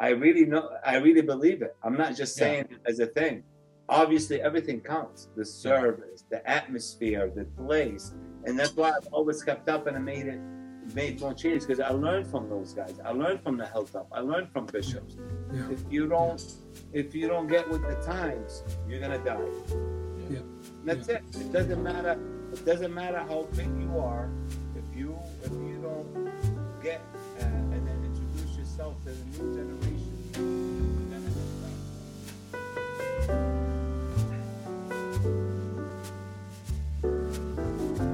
I really know. I really believe it. I'm not just saying yeah. it as a thing. Obviously, everything counts. The service, the atmosphere, the place, and that's why I've always kept up and I made it made more changes because I learned from those guys. I learned from the Hilltop. I learned from bishops. Yeah. If you don't, if you don't get with the times, you're gonna die. Yeah. That's yeah. it. It doesn't matter. It doesn't matter how big you are. If you if you don't get uh, and then introduce yourself to the new generation.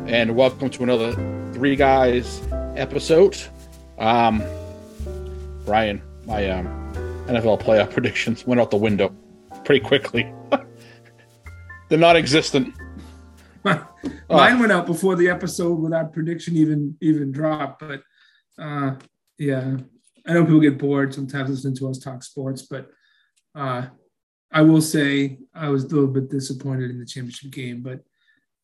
And welcome to another Three Guys episode. Um, Ryan, my um, NFL playoff predictions went out the window pretty quickly. They're non-existent. Mine uh, went out before the episode without prediction even even dropped. But uh, yeah, I know people get bored sometimes listening to us talk sports, but uh, I will say I was a little bit disappointed in the championship game. But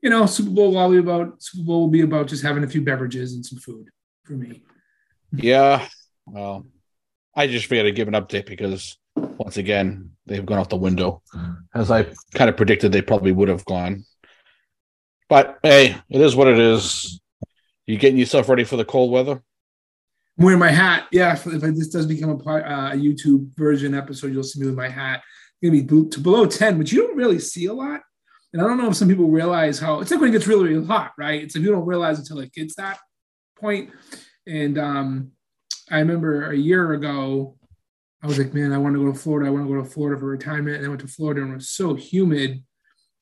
you know, Super Bowl will be about Super Bowl will be about just having a few beverages and some food for me. Yeah. Well, I just figured I'd give an update because once again, they've gone out the window. As I kind of predicted they probably would have gone. But hey, it is what it is. You getting yourself ready for the cold weather? I'm wearing my hat. Yeah, if, this does become a, part, uh, a YouTube version episode, you'll see me with my hat. It's gonna be to below 10, but you don't really see a lot. And I don't know if some people realize how it's like when it gets really, really hot, right? It's like you don't realize until it gets that point. And um, I remember a year ago, I was like, man, I want to go to Florida. I want to go to Florida for retirement. And I went to Florida and it was so humid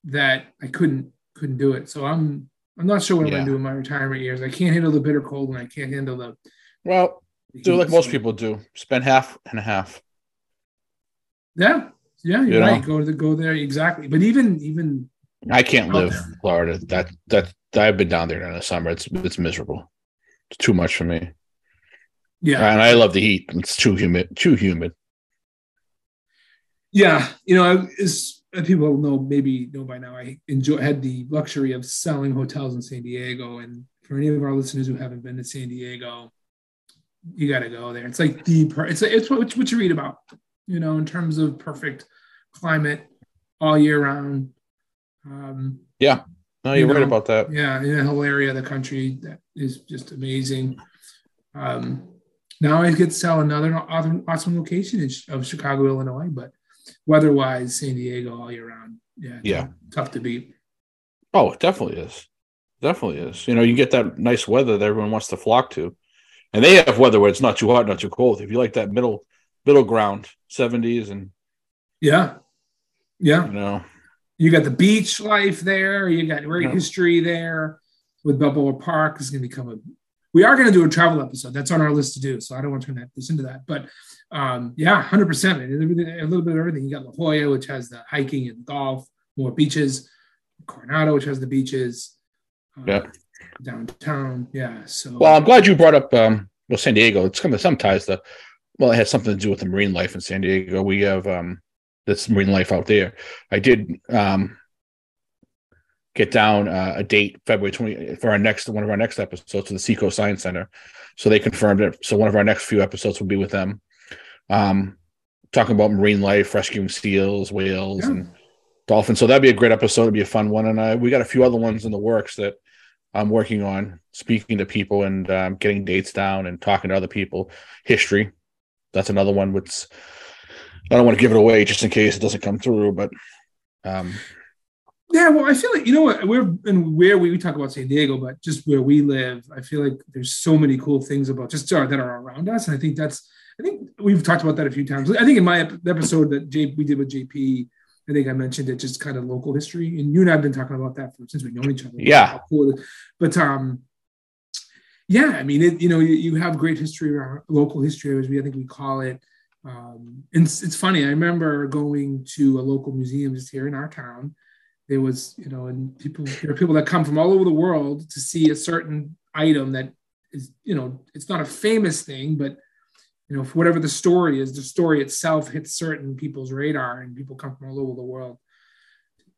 that I couldn't couldn't do it. So I'm I'm not sure what yeah. I'm gonna do in my retirement years. I can't handle the bitter cold and I can't handle the well, do like most people do. Spend half and a half. Yeah. Yeah, you're you right. Know? Go to the go there exactly. But even even I can't live. Florida. That that I've been down there in the summer. It's it's miserable. It's too much for me. Yeah, and I love the heat. It's too humid. Too humid. Yeah, you know, as people know, maybe know by now, I enjoy had the luxury of selling hotels in San Diego, and for any of our listeners who haven't been to San Diego, you got to go there. It's like the it's it's what what you read about, you know, in terms of perfect climate all year round. Um, yeah, no, you're you know, right about that. Yeah, in a whole area of the country that is just amazing. Um, now I get to sell another awesome location of Chicago, Illinois, but weather-wise, San Diego all year round. Yeah, yeah, tough, to beat. Oh, it definitely is. Definitely is. You know, you get that nice weather that everyone wants to flock to, and they have weather where it's not too hot, not too cold. If you like that middle middle ground, seventies and yeah, yeah, you know, you got the beach life there. You got great yeah. history there with Balboa Park. Is going to become a. We are going to do a travel episode. That's on our list to do. So I don't want to turn that this into that. But um, yeah, hundred percent. A little bit of everything. You got La Jolla, which has the hiking and golf, more beaches. Coronado, which has the beaches. Um, yeah. Downtown. Yeah. So. Well, I'm glad you brought up um, well San Diego. It's kind of some ties to. Well, it has something to do with the marine life in San Diego. We have um, that's marine life out there. I did um, get down uh, a date February 20 for our next one of our next episodes to the Seacoast Science Center. So they confirmed it. So one of our next few episodes will be with them. Um, talking about marine life, rescuing seals, whales, yeah. and dolphins. So that'd be a great episode. It'd be a fun one. And uh, we got a few other ones in the works that I'm working on, speaking to people and um, getting dates down and talking to other people. History. That's another one. Which I don't want to give it away just in case it doesn't come through, but um, yeah, well, I feel like you know what we're and where we, we talk about San Diego, but just where we live, I feel like there's so many cool things about just that are around us, and I think that's I think we've talked about that a few times. I think in my episode that J, we did with JP, I think I mentioned it just kind of local history, and you and I've been talking about that for, since we've known each other. Yeah, cool but um, yeah, I mean, it, you know, you, you have great history around local history, as we I think we call it um, and it's, it's funny. I remember going to a local museum just here in our town. There was, you know, and people there are people that come from all over the world to see a certain item that is, you know, it's not a famous thing, but you know, whatever the story is, the story itself hits certain people's radar, and people come from all over the world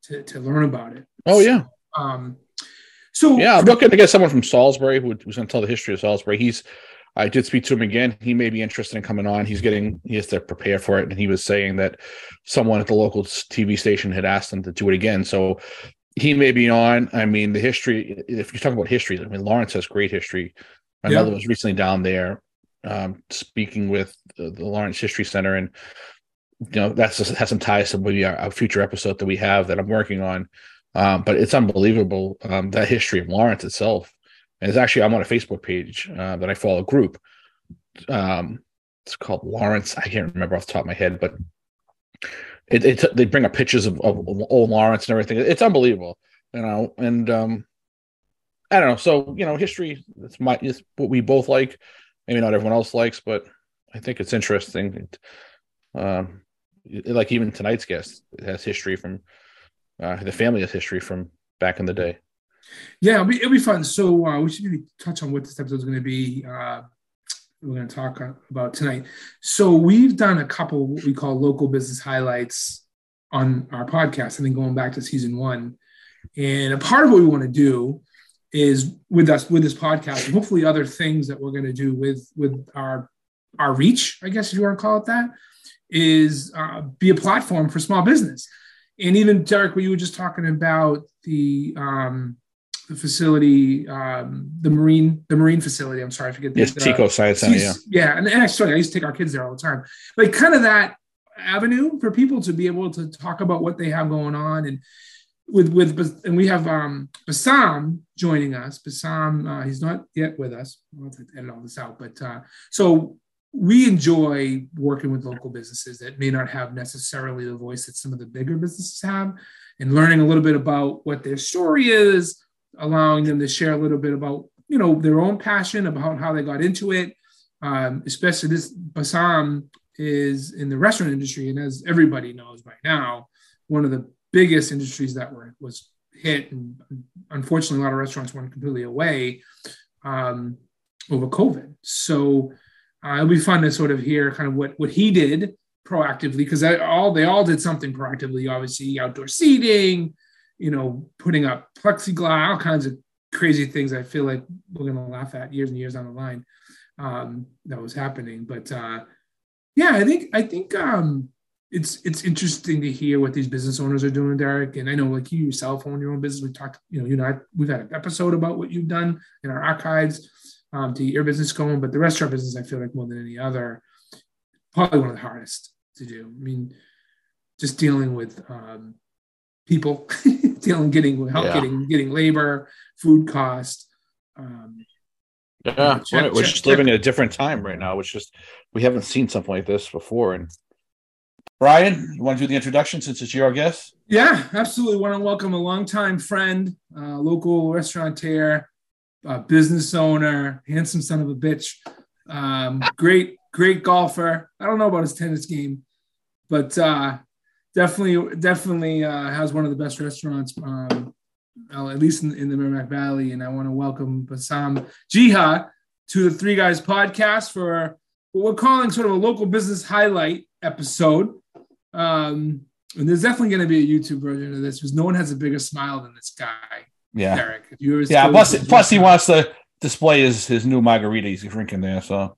to, to learn about it. Oh yeah. Um, so yeah, I'm looking to get someone from Salisbury who, was going to tell the history of Salisbury. He's I did speak to him again. He may be interested in coming on. He's getting he has to prepare for it, and he was saying that someone at the local TV station had asked him to do it again. So he may be on. I mean, the history. If you talk about history, I mean, Lawrence has great history. My Yeah. mother was recently down there um, speaking with the, the Lawrence History Center, and you know that's just has some ties to maybe our, our future episode that we have that I'm working on. Um, but it's unbelievable um, that history of Lawrence itself. And it's actually I'm on a Facebook page uh, that I follow a group. Um, it's called Lawrence. I can't remember off the top of my head, but it, it they bring up pictures of, of old Lawrence and everything. It's unbelievable, you know. And um, I don't know. So you know, history. It's my it's what we both like. Maybe not everyone else likes, but I think it's interesting. Um, like even tonight's guest has history from uh, the family has history from back in the day. Yeah, it'll be, it'll be fun. So uh, we should maybe touch on what this episode is going to be. Uh, we're going to talk about tonight. So we've done a couple what we call local business highlights on our podcast. and then going back to season one, and a part of what we want to do is with us with this podcast, and hopefully other things that we're going to do with with our our reach, I guess if you want to call it that, is uh, be a platform for small business. And even Derek, what you were just talking about the um, the facility, um, the marine, the marine facility. I'm sorry, I forget. the- Yes, Seacoast Science Center. Yeah. yeah, and, and actually, I used to take our kids there all the time. Like, kind of that avenue for people to be able to talk about what they have going on, and with with and we have um Bassam joining us. Bassam, uh, he's not yet with us. I'll have to edit all this out, but uh, so we enjoy working with local businesses that may not have necessarily the voice that some of the bigger businesses have, and learning a little bit about what their story is, allowing them to share a little bit about you know their own passion about how they got into it um, especially this Bassam is in the restaurant industry, and as everybody knows by now, one of the biggest industries that were was hit, and unfortunately, a lot of restaurants went completely away um, over COVID. So uh, it'll be fun to sort of hear kind of what what he did proactively because all they all did something proactively. Obviously, outdoor seating, you know, putting up plexiglass, all kinds of crazy things. I feel like we're gonna laugh at years and years down the line um, that was happening. But uh, yeah, I think I think um, it's it's interesting to hear what these business owners are doing, Derek. And I know, like you yourself own your own business. We talked, you know, you know, I, we've had an episode about what you've done in our archives um, to get your business going. But the restaurant business, I feel like more than any other, probably one of the hardest to do. I mean, just dealing with um, people, dealing getting help Yeah. getting getting labor, food cost. Um, Yeah, Check- we're check- just living in a different time right now. It's just we haven't seen something like this before. And Brian, you want to do the introduction since it's your guest? Yeah, absolutely. Want to welcome a longtime friend, uh, local restaurateur, uh, business owner, handsome son of a bitch, um, great, great golfer. I don't know about his tennis game, but uh, definitely, definitely uh, has one of the best restaurants, um, uh, at least in, in the Merrimack Valley. And I want to welcome Bassam Geha to the Three Guys podcast for what we're calling sort of a local business highlight episode. Um, and there's definitely going to be a YouTube version of this because no one has a bigger smile than this guy, Yeah, Derek. If you ever yeah. Plus, plus he wants to display his his new margarita he's drinking there. So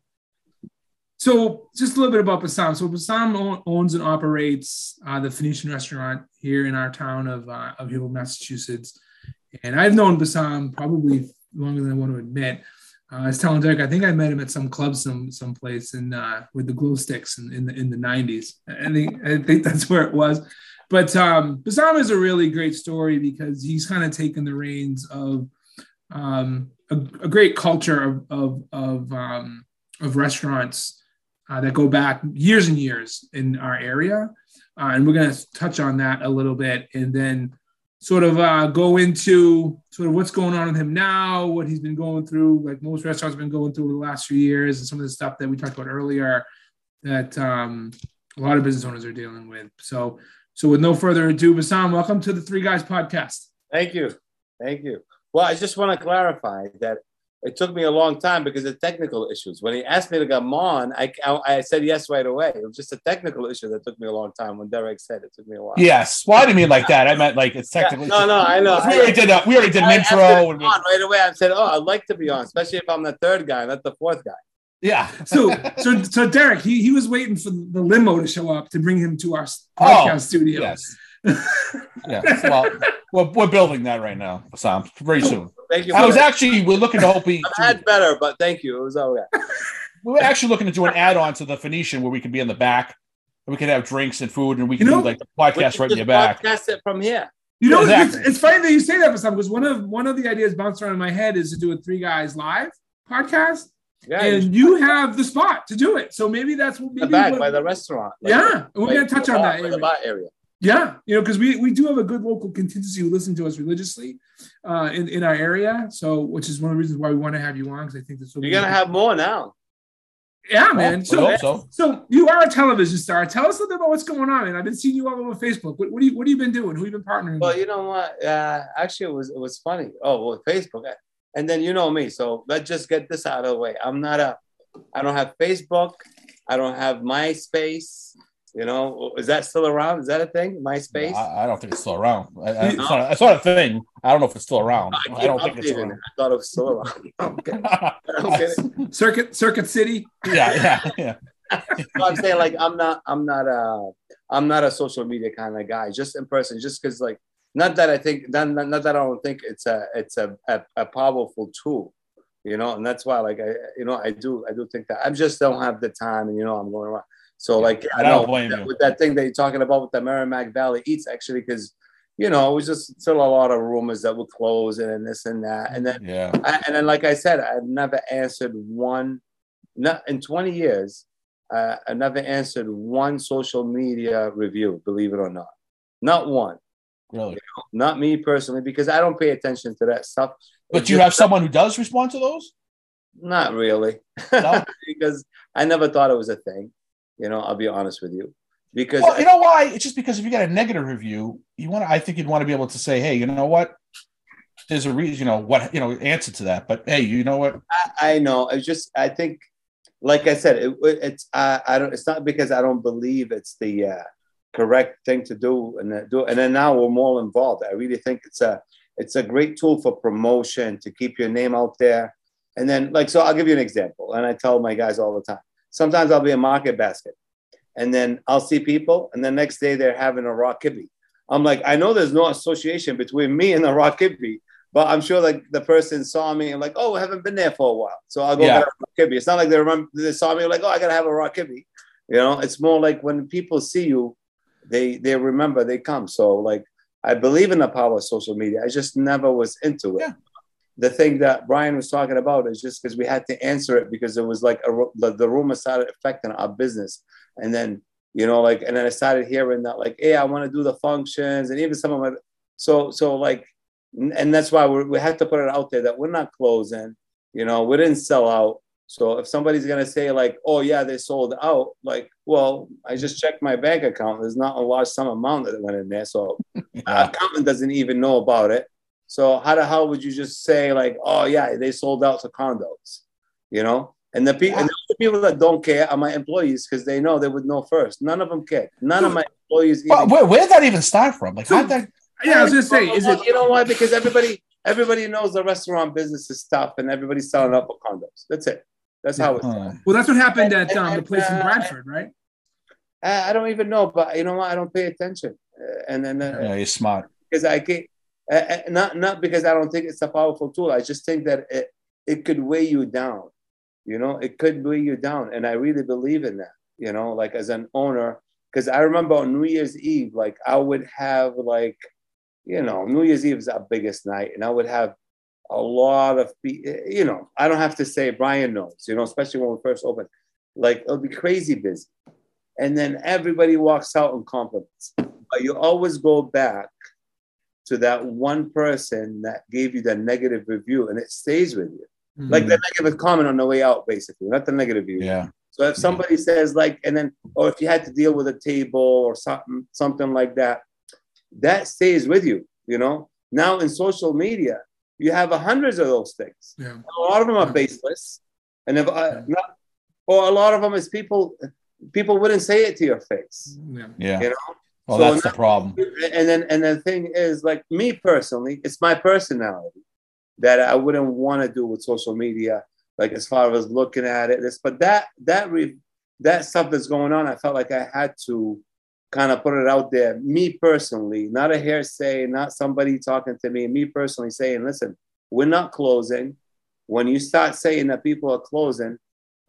So, just a little bit about Bassam. So, Bassam owns and operates uh, the Phoenician restaurant here in our town of uh, of Haverhill, Massachusetts. And I've known Bassam probably longer than I want to admit. Uh, I was telling Derek, I think I met him at some club some someplace in uh, with the glow sticks in, in the in the '90s. I think I think that's where it was. But um, Bassam is a really great story because he's kind of taken the reins of um, a, a great culture of of of, um, of restaurants uh, that go back years and years in our area. Uh, and we're going to touch on that a little bit and then sort of uh, go into sort of what's going on with him now, what he's been going through, like most restaurants have been going through over the last few years, and some of the stuff that we talked about earlier that um, a lot of business owners are dealing with. So, so with no further ado, Bassam, welcome to the Three Guys podcast. Thank you. Thank you. Well, I just want to clarify that it took me a long time because of technical issues. When he asked me to come on, I, I, I said yes right away. It was just a technical issue that took me a long time. When Derek said it, took me a while. yes, well, I didn't mean like that. I meant like it's Yeah, technically. no, no, I know. We already did that. We already did an I intro. him and come on right away. I said, "Oh, I'd like to be on, especially if I'm the third guy, not the fourth guy." Yeah. So, so, so Derek, he, he was waiting for the limo to show up to bring him to our oh, podcast Oh, studio. yes. Yeah. Well, we're, we're building that right now, Sam. Very soon. Thank you. I was that. actually we're looking to hope we I've had better, but thank you. It was all right. we were actually looking to do an add-on to the Phoenician where we could be in the back. and We could have drinks and food, and we You can know, do like the podcast right in your back. Podcast it from here. You know, Yeah, it's, exactly. it's funny that you say that for some because one of one of the ideas bounced around in my head is to do a three guys live podcast, Yeah, and you have the spot to do it. So maybe that's what the maybe back what- by the restaurant. Yeah, and we're like gonna touch on that by area. The bar area. Yeah, you know, because we we do have a good local contingency who listen to us religiously uh, in in our area. So, which is one of the reasons why we want to have you on because I think this will You're be gonna have more now. yeah, man. we So, so. so you are a television star. Tell us a little bit about what's going on. And I've been seeing you all over Facebook. What, what do you what have you been doing? Who you been partnering with? Well, with? you know what? Uh, actually, it was it was funny. Oh, well, Facebook, and then you know me. So let's just get this out of the way. I'm not a. I don't have Facebook. I don't have MySpace. You know, is that still around? Is that a thing? MySpace. I, I don't think it's still around. I, I, it's, not, it's not a thing. I don't know if it's still around. I, I, don't think it's updating around. I thought it was still around. I'm kidding. I'm kidding. Circuit Circuit City. yeah, yeah, yeah. No, I'm saying like I'm not I'm not a I'm not a social media kind of guy. Just in person, just because like not that I think not, not, not that I don't think it's a it's a, a, a powerful tool, you know, and that's why like I you know I do I do think that I just don't have the time, and you know I'm going around. So like I I don't know blame that- you. with that thing that you're talking about with the Merrimack Valley Eats actually because you know it was just still a lot of rumors that would close and this and that, and then Yeah. I, and then, like I said, I've never answered one, not in 20 years, uh, I never answered one social media review, believe it or not. Not one. Really. Not me personally, because I don't pay attention to that stuff. But It you have someone who does respond to those? Not really. No? because I never thought it was a thing. You know, I'll be honest with you. Because Well, you know why? It's just because if you get a negative review, you want to. I think you'd want to be able to say, "Hey, you know what? There's a reason. You know what? You know, answer to that." But hey, you know what? I, I know. It's just I think, like I said, it, it's I, I don't. It's not because I don't believe it's the uh, correct thing to do, and then do. And then now we're more involved. I really think it's a it's a great tool for promotion to keep your name out there. And then, like, so I'll give you an example, and I tell my guys all the time. Sometimes I'll be a market basket, and then I'll see people, and the next day they're having a raw kibbe. I'm like, I know there's no association between me and the raw kibbe, but I'm sure like the person saw me and like, oh, I haven't been there for a while, so I'll go Yeah. get a raw kibbe. It's not like they remember they saw me like, oh, I gotta have a raw kibbe. You know, it's more like when people see you, they they remember, they come. So like, I believe in the power of social media. I just never was into it. Yeah. The thing that Brian was talking about is just because we had to answer it because it was like a, the, the rumor started affecting our business, and then you know like and then I started hearing that like, hey, I want to do the functions and even some of my so so like and that's why we we had to put it out there that we're not closing. You know, we didn't sell out. So if somebody's gonna say like, "Oh yeah, they sold out," like, well, I just checked my bank account. There's not a large sum amount that went in there, so Yeah. accountant doesn't even know about it. So how the hell would you just say like, "Oh yeah, they sold out to condos," you know? And the, pe- and the people that don't care are my employees because they know they would know first. None of them care. None of my employees. Well, where, where did that even start from? Like, how did that? Yeah, I was gonna say, is it? you know why? Because everybody everybody knows the restaurant business is tough, and everybody's selling up for condos. That's it. That's how it's. Huh. Well, that's what happened at And- um, the and, place in uh, Bradford, right? I, I don't even know, but you know what? I don't pay attention, uh, and then uh, Yeah, you're smart. because I can't. Uh, uh, not not because I don't think it's a powerful tool. I just think that it it could weigh you down. You know, it could weigh you down, and I really believe in that. You know, like as an owner, because I remember on New Year's Eve, like I would have like, you know, New Year's Eve is our biggest night, and I would have a lot of. You know, I don't have to say Brian knows. You know, especially when we first opened, like it'll be crazy busy, and then everybody walks out in compliments, but you always go back to that one person that gave you the negative review and it stays with you. Like the negative comment on the way out, basically, not the negative review. Yeah. So if somebody says like, and then, or if you had to deal with a table or something, something like that, that stays with you. You know. Now in social media, you have hundreds of those things. yeah. A lot of them are baseless, and if uh, not, or a lot of them is people. People wouldn't say it to your face. yeah. Yeah. You know? Well, So that's the problem. and then and the thing is like me personally it's my personality that i wouldn't want to do with social media like as far as looking at it. This, but that that re, that stuff that's going on, I felt like I had to kind of put it out there. Me personally, not a hearsay, not somebody talking to me. Me personally saying, listen, we're not closing. When you start saying that people are closing,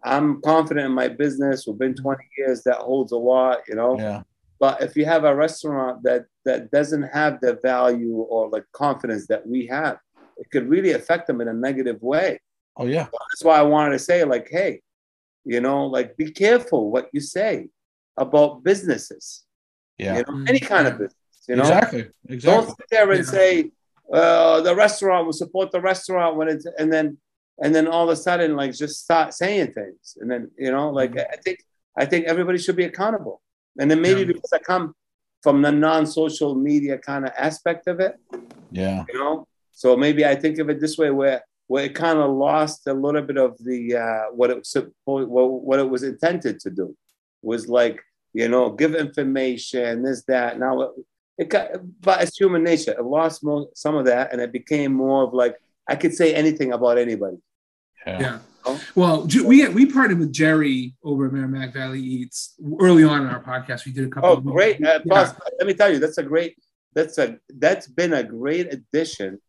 I'm confident in my business. We've been mm-hmm. 20 years. That holds a lot, you know. Yeah. But if you have a restaurant that that doesn't have the value or like confidence that we have, it could really affect them in a negative way. Oh yeah. So that's why I wanted to say, like, hey, you know, like be careful what you say about businesses. Yeah. You know, any kind of business. You know, exactly. Exactly. don't sit there and Yeah. say uh, the restaurant will support the restaurant when it's and then and then all of a sudden like just start saying things and then you know like I think I think everybody should be accountable and then maybe Yeah. because I come from the non-social media kind of aspect of it Yeah. you know so maybe I think of it this way where where it kind of lost a little bit of the uh, what it was supposed what, what it was intended to do was like you know give information this that now it, it got but it's human nature it lost mo- some of that and it became more of like I could say anything about anybody Yeah. Yeah. Well, we we partnered with Jerry over at Merrimack Valley Eats early on in our podcast. We did a couple. oh of great uh, Yeah. let me tell you that's a great that's a that's been a great addition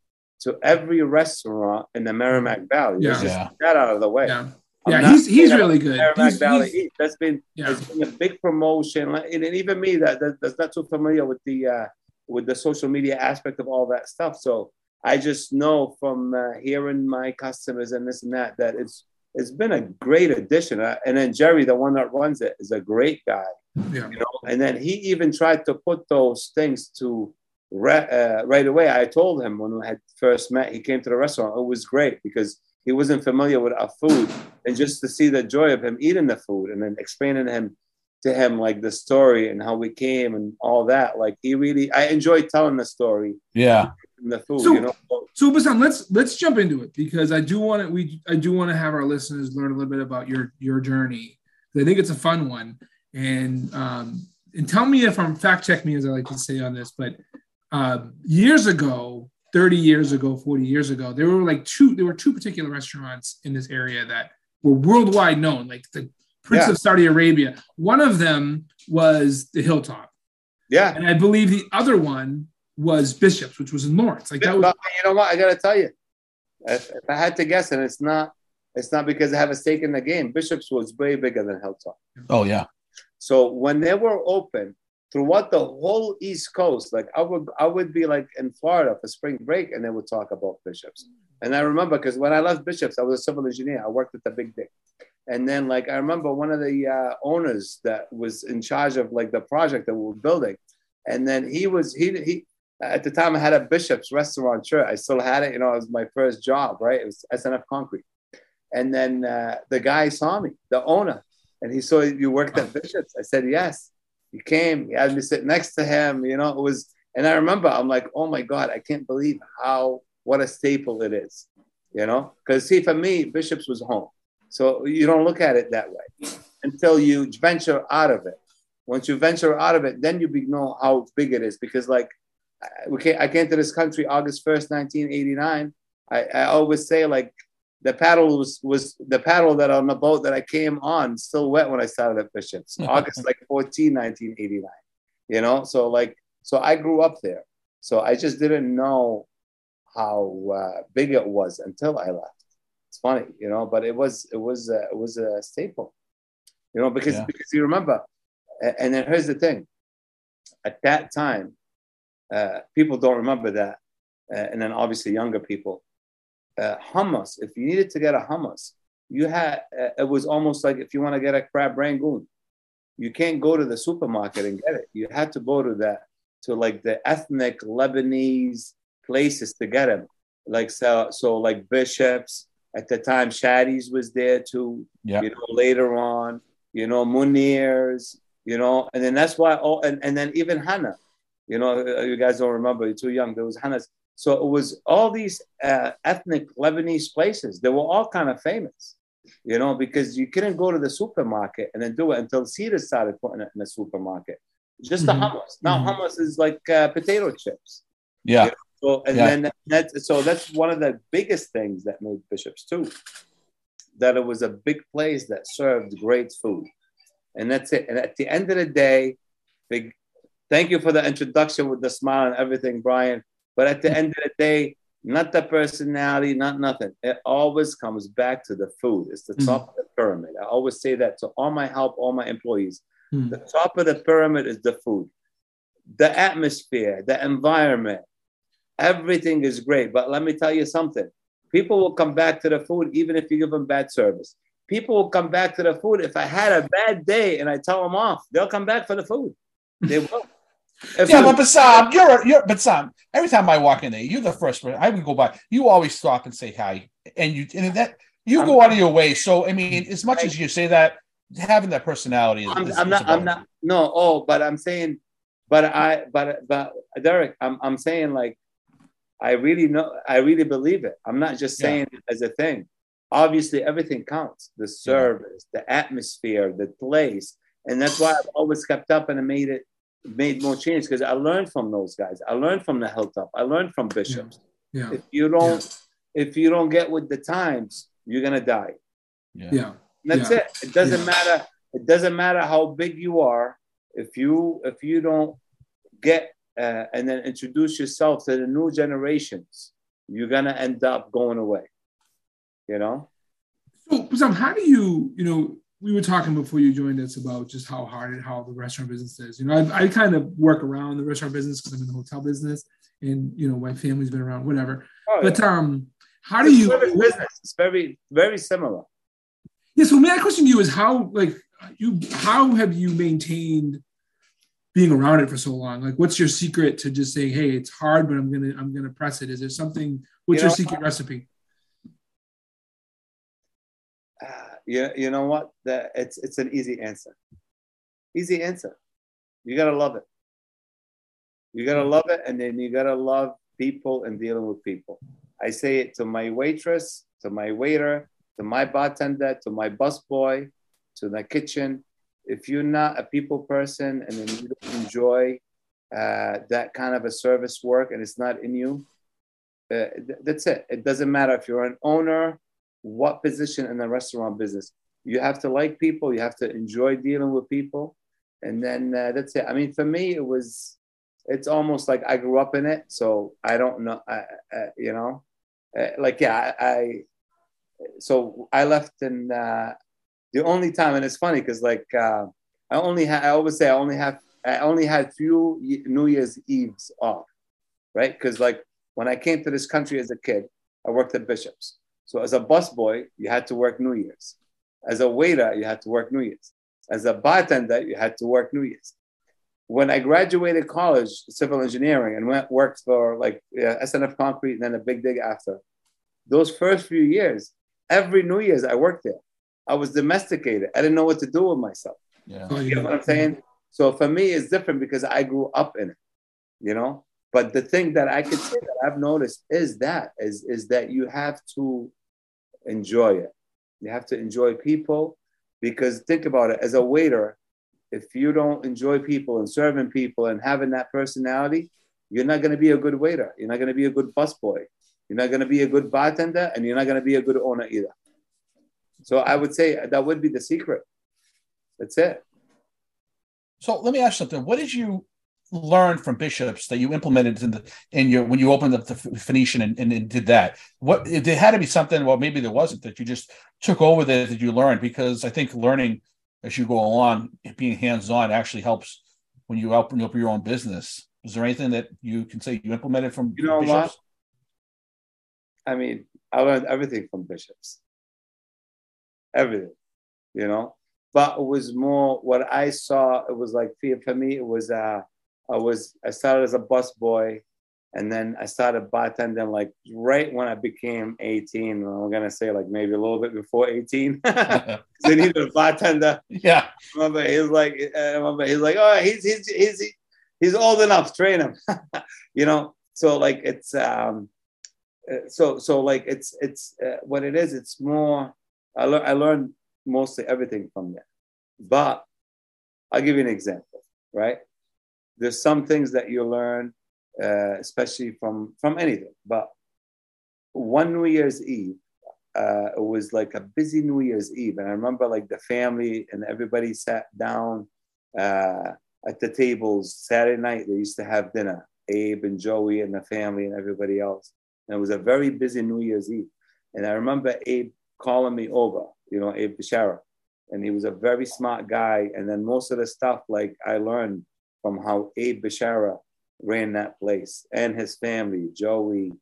to every restaurant in the Merrimack Valley Yeah. Just Yeah. that out of the way Yeah, I'm yeah, he's he's really good. Merrimack He's- Valley he's- Eats. That's been yeah, it's been a big promotion, and, and even me that, that that's not too familiar with the uh, with the social media aspect of all that stuff. So I just know from uh, hearing my customers and this and that that it's it's been a great addition. Uh, and then Jerry, the one that runs it, is a great guy, yeah, you know. And then he even tried to put those things to re- uh, right away. I told him when we had first met, he came to the restaurant. It was great because he wasn't familiar with our food, and just to see the joy of him eating the food and then explaining to him to him like the story and how we came and all that. Like he really, I enjoyed telling the story Yeah. and the food. So- you know, So, So, Bassam, let's let's jump into it because I do want to we I do want to have our listeners learn a little bit about your your journey. I think it's a fun one, and um, and tell me if I'm fact check me as I like to say on this, but um, years ago, thirty years ago, forty years ago, there were like two there were two particular restaurants in this area that were worldwide known, like the Prince Yeah. of Saudi Arabia. One of them was the Hilltop, yeah. and I believe the other one was Bishop's, which was in Lawrence. Like that was you know what? I gotta tell you, if, if I had to guess, and it's not, it's not because I have a stake in the game. Bishops was way bigger than Hilltop. Oh yeah. So when they were open throughout the whole East Coast, like I would, I would be like in Florida for spring break, and they would talk about Bishops. And I remember because when I left Bishops, I was a civil engineer. I worked at the Big Dig. And then, like, I remember one of the uh, owners that was in charge of like the project that we were building, and then he was he he at the time I had a Bishop's restaurant shirt. I still had it. You know, it was my first job, right? It was SNF Concrete. And then uh, the guy saw me, the owner, and he saw you worked at Bishop's. I said yes. He came. He had me sit next to him. You know, it was. And I remember, I'm like, oh my god, I can't believe how what a staple it is. You know, because see, for me, Bishop's was home. So you don't look at it that way until you venture out of it. Once you venture out of it, then you know how big it is. Because like, I- we came, I came to this country August first, nineteen eighty nine. I, I always say like the paddle was was the paddle that on the boat that I came on still wet when I started at Bishop's. August like 14, 1989. You know, so like so I grew up there. So I just didn't know how uh, big it was until I left. It's funny, you know, but it was it was uh, it was a staple, you know, because Yeah. because you remember, and then here's the thing, at that time, uh, people don't remember that, uh, and then obviously younger people, uh, hummus. If you needed to get a hummus, you had uh, it was almost like if you want to get a crab rangoon, you can't go to the supermarket and get it. You had to go to that to like the ethnic Lebanese places to get them. Like so, so like Bishops at the time, Shaddy's was there too. Yeah. You know, later on, you know, Munir's, you know, and then that's why. Oh, and, and then even Hannah, you know, uh, you guys don't remember. You're too young. There was Hannah's. So it was all these uh, ethnic Lebanese places. They were all kind of famous, you know, because you couldn't go to the supermarket and then do it until Cedar started putting it in the supermarket. Just Mhm. the hummus. Now Mhm. hummus is like uh, potato chips. Yeah. So and Yeah. then that's so that's one of the biggest things that made bishops too. that it was a big place that served great food. And that's it. And at the end of the day, big, thank you for the introduction with the smile and everything, Brian. But at the end of the day, not the personality, not nothing. It always comes back to the food. It's the mm-hmm. top of the pyramid. I always say that to all my help, all my employees. Mm-hmm. The top of the pyramid is the food, the atmosphere, the environment. Everything is great. But let me tell you something people will come back to the food even if you give them bad service. People will come back to the food. If I had a bad day and I tell them off, they'll come back for the food. They will. If yeah, but Bassam, you're you're but Sam. Every time I walk in there, you're the first person. I would go by. You always stop and say hi, and you and that you I'm, go out of your way. So I mean, as much as you say that, having that personality is. I'm, is, I'm is not. I'm not. No. Oh, but I'm saying, but I, but but Derek, I'm I'm saying like, I really know. I really believe it. I'm not just saying yeah. it as a thing. Obviously, everything counts. The service, yeah. the atmosphere, the place, and that's why I've always kept up and I made it made more change because I learned from those guys. I learned from the Hilltop. I learned from bishops. Yeah. If you don't, yeah. if you don't get with the times, you're gonna die. Yeah. yeah. That's it. It doesn't matter. It doesn't matter how big you are. If you if you don't get uh, and then introduce yourself to the new generations, you're gonna end up going away. You know. So, Sam, how do you you know we were talking before you joined us about just how hard and how the restaurant business is. You know, I, I kind of work around the restaurant business because I'm in the hotel business, and you know, my family's been around, whatever. Oh, but yeah. um, how do you? Business. It's very very similar. Yeah. So my question to you is how like you how have you maintained being around it for so long? Like, what's your secret to just saying, "Hey, it's hard, but I'm gonna I'm gonna press it"? Is there something? What's you your secret recipe? Uh, you, you know what? That it's it's an easy answer. Easy answer. You gotta love it. You gotta hmm. love it, and then you gotta love people and dealing with people. I say it to my waitress, to my waiter, to my bartender, to my busboy, to the kitchen. If you're not a people person and then you don't enjoy uh, that kind of a service work and it's not in you, uh, th- that's it. It doesn't matter if you're an owner what position in the restaurant business. You have to like people, you have to enjoy dealing with people. And then uh, that's it. I mean, for me, it was, it's almost like I grew up in it. So I don't know, I, uh, you know, uh, like, yeah, I, I, so I left in the only time, and it's funny because like, uh, I only had, I always say I only have, I only had few New Year's Eves off, right? Because like when I came to this country as a kid, I worked at Bishop's. So as a busboy, you had to work New Year's. As a waiter, you had to work New Year's. As a bartender, you had to work New Year's. When I graduated college, civil engineering, and went worked for like uh, SNF Concrete and then a big dig after, those first few years, every New Year's I worked there. I was domesticated. I didn't know what to do with myself. Yeah. Oh, you know what I'm saying? So for me, it's different because I grew up in it, you know? But the thing that I could say that I've noticed is that is, is that you have to enjoy it. You have to enjoy people because think about it as a waiter, if you don't enjoy people and serving people and having that personality, you're not going to be a good waiter. You're not going to be a good busboy. You're not going to be a good bartender and you're not going to be a good owner either. So I would say that would be the secret. That's it. So let me ask something. What did you learn from bishops that you implemented in the in your when you opened up the Phoenician and, and, and did that? What there had to be something, well, maybe there wasn't that you just took over that that you learned because I think learning as you go along, being hands-on actually helps when you open up your own business. Is there anything that you can say you implemented from you know bishops? what? I mean, I learned everything from bishops. Everything, you know. But it was more what I saw. It was like for me, it was uh I was I started as a bus boy, and then I started bartending like right when I became 18. I'm gonna say like maybe a little bit before 18. they needed a bartender. Yeah. I remember he's like, I remember he's like, oh, he's he's he's he's old enough. Train him. you know. So like it's um, uh, so so like it's it's uh, what it is. It's more. I learned I learned mostly everything from there, but I'll give you an example. Right there's some things that you learn, uh, especially from from anything. But one New Year's Eve, uh, it was like a busy New Year's Eve, and I remember like the family and everybody sat down uh, at the tables Saturday night. They used to have dinner, Abe and Joey and the family and everybody else. And it was a very busy New Year's Eve. And I remember Abe calling me over, you know, Abe Bashara. And he was a very smart guy. And then most of the stuff, like I learned from how Abe Bashara ran that place and his family, Joey,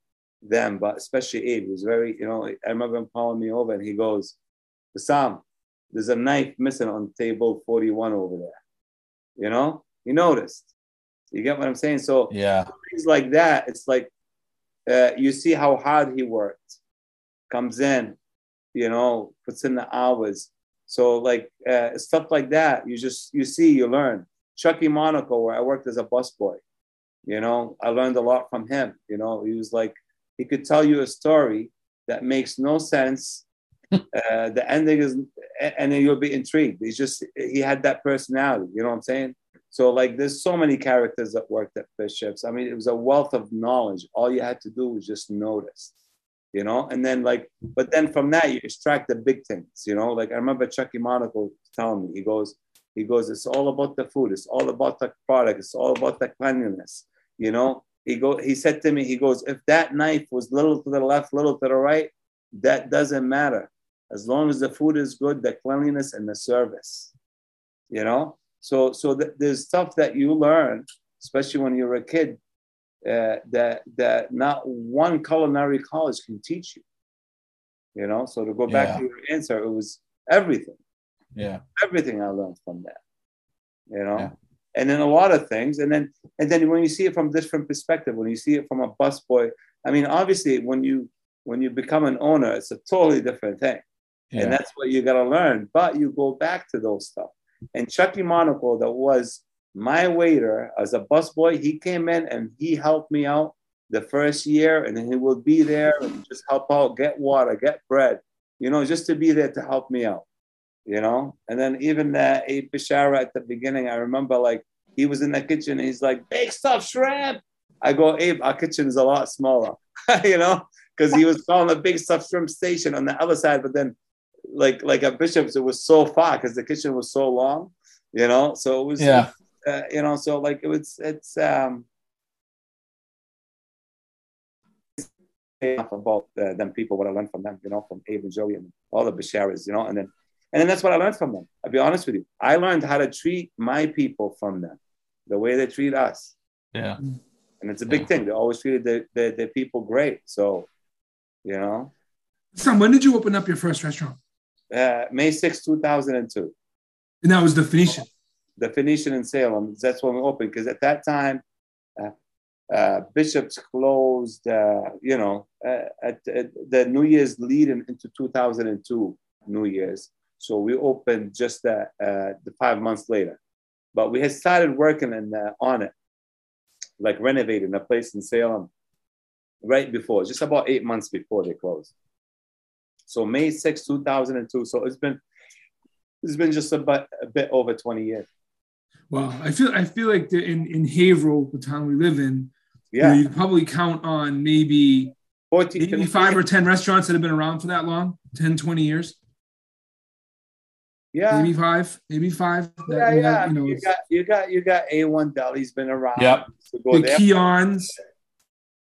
them, but especially Abe was very, you know, I remember him calling me over and he goes, Sam, there's a knife missing on table 41 over there. You know, he noticed. You get what I'm saying? So yeah, things like that, it's like uh, you see how hard he worked, comes in, you know, puts in the hours. So like uh, stuff like that, you just you see, you learn. Chucky Monaco, where I worked as a busboy, you know, I learned a lot from him. You know, he was like he could tell you a story that makes no sense. uh, the ending is, and then you'll be intrigued. He's just he had that personality. You know what I'm saying? So like, there's so many characters that worked at Bishops. I mean, it was a wealth of knowledge. All you had to do was just notice, you know. And then like, but then from that you extract the big things, you know. Like I remember Chucky Monaco telling me, he goes, he goes, it's all about the food. It's all about the product. It's all about the cleanliness, you know. He go, he said to me, he goes, if that knife was little to the left, little to the right, that doesn't matter. As long as the food is good, the cleanliness and the service, you know. So, so th- there's stuff that you learn, especially when you're a kid, uh, that that not one culinary college can teach you. You know. So to go back Yeah. to your answer, it was everything. Yeah. Everything I learned from that. You know. Yeah. And then a lot of things, and then and then when you see it from different perspective, when you see it from a busboy, I mean, obviously, when you when you become an owner, it's a totally different thing and that's what you got to learn. But you go back to those stuff. And Chucky Monaco, that was my waiter as a busboy, he came in and he helped me out the first year, and he would be there and just help out, get water, get bread, you know, just to be there to help me out, you know. And then even that Abe Bashara at the beginning, I remember like he was in the kitchen, and he's like, "Big stuff shrimp." I go, Abe, our kitchen is a lot smaller, you know, because he was calling the big stuff shrimp station on the other side, but then like like at Bishop's, it was so far because the kitchen was so long, you know. So it was, Yeah. Uh, you know. So like it was, it's um, enough about uh, them people what I learned from them, you know, from Abe and Joey and all the Basharas, you know, and then and then that's what I learned from them. I'll be honest with you, I learned how to treat my people from them, the way they treat us, Yeah. and it's a big Yeah. thing. They always treated the, their, their people great. So, you know, Sam, when did you open up your first restaurant? uh, May 6, 2002. And that was the Phoenician. The Phoenician in Salem. That's when we opened because at that time, uh, uh, bishops closed. Uh, you know, uh, at, at the New Year's leading into 2002 New Year's. So we opened just uh, uh, the five months later, but we had started working in, on it, like renovating a place in Salem, right before, just about eight months before they closed. So May 6, 2002. So it's been it's been just about a bit over 20 years. Wow, I feel I feel like the, in in Haverhill, the town we live in, you, Yeah. you could probably count on maybe 14, maybe five or 10 restaurants that have been around for that long 10 20 years yeah. maybe five maybe five that, yeah, that, yeah. you know You got you got you got A1 Deli's been around. Yep. So go the there. Keons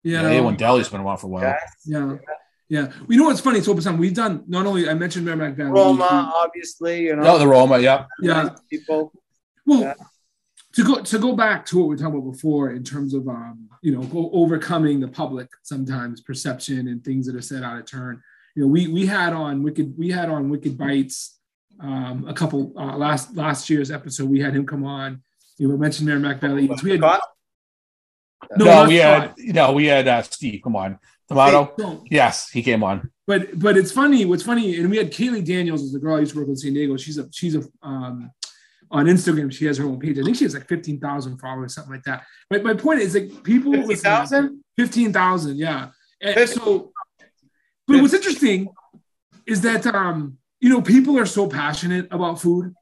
Yeah. know, A1 Deli's been around for a while. Yes. yeah yeah you know what's funny so Bassam, we've done not only i mentioned Merrimack Valley Roma, obviously, you know. Oh, the Roma. Yeah. yeah people. Well, Yeah. to go to go back to what we were talking about before in terms of um, you know go, overcoming the public sometimes perception and things that are said out of turn. You know, we we had on wicked we had on Wicked Bites um, a couple uh, last last year's episode. We had him come on. You know, we mentioned Merrimack Valley. Eats. We had Scott? no, No, not we Scott. had no, we had uh, Steve. Come on, Tomato. No, Yes, he came on. but but it's funny. What's funny, and we had Kaylee Daniels, is a girl I used to work with in San Diego. She's a she's a um, on Instagram. She has her own page. I think she has like fifteen thousand followers, something like that. But my point is like people listen- 50,000? 15,000, yeah. And 50. so, but what's interesting is that, um, you know, people are so passionate about food.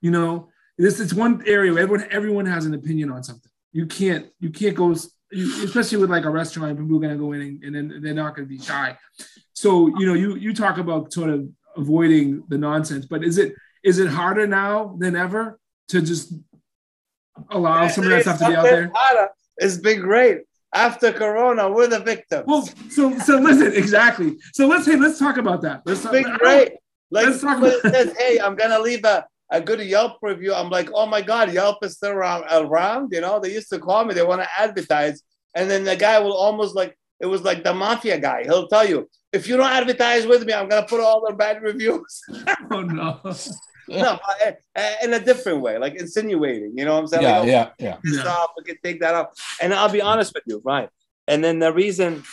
You know, this it's one area where everyone, everyone has an opinion on something. You can't, you can't go, especially with like a restaurant, people are gonna go in and, and then they're not gonna be shy. So you know, you you talk about sort of avoiding the nonsense, but is it is it harder now than ever to just allow some of that stuff to be out there? Harder. It's been great. After Corona, we're the victims. Well, so so listen, exactly. So let's hey, let's talk about that. Let's it's been great. Like let's talk about- says, hey, I'm gonna leave a a good Yelp review. I'm like, oh my God, Yelp is still around, around. You know, they used to call me, they want to advertise. And then the guy will almost like, it was like the mafia guy. He'll tell you, if you don't advertise with me, I'm going to put all the bad reviews. oh, no. No, uh, uh, in a different way, like insinuating. You know what I'm saying? Yeah, like, oh, yeah, yeah. Stop, we can take that off. And I'll be honest with you, right? And then the reason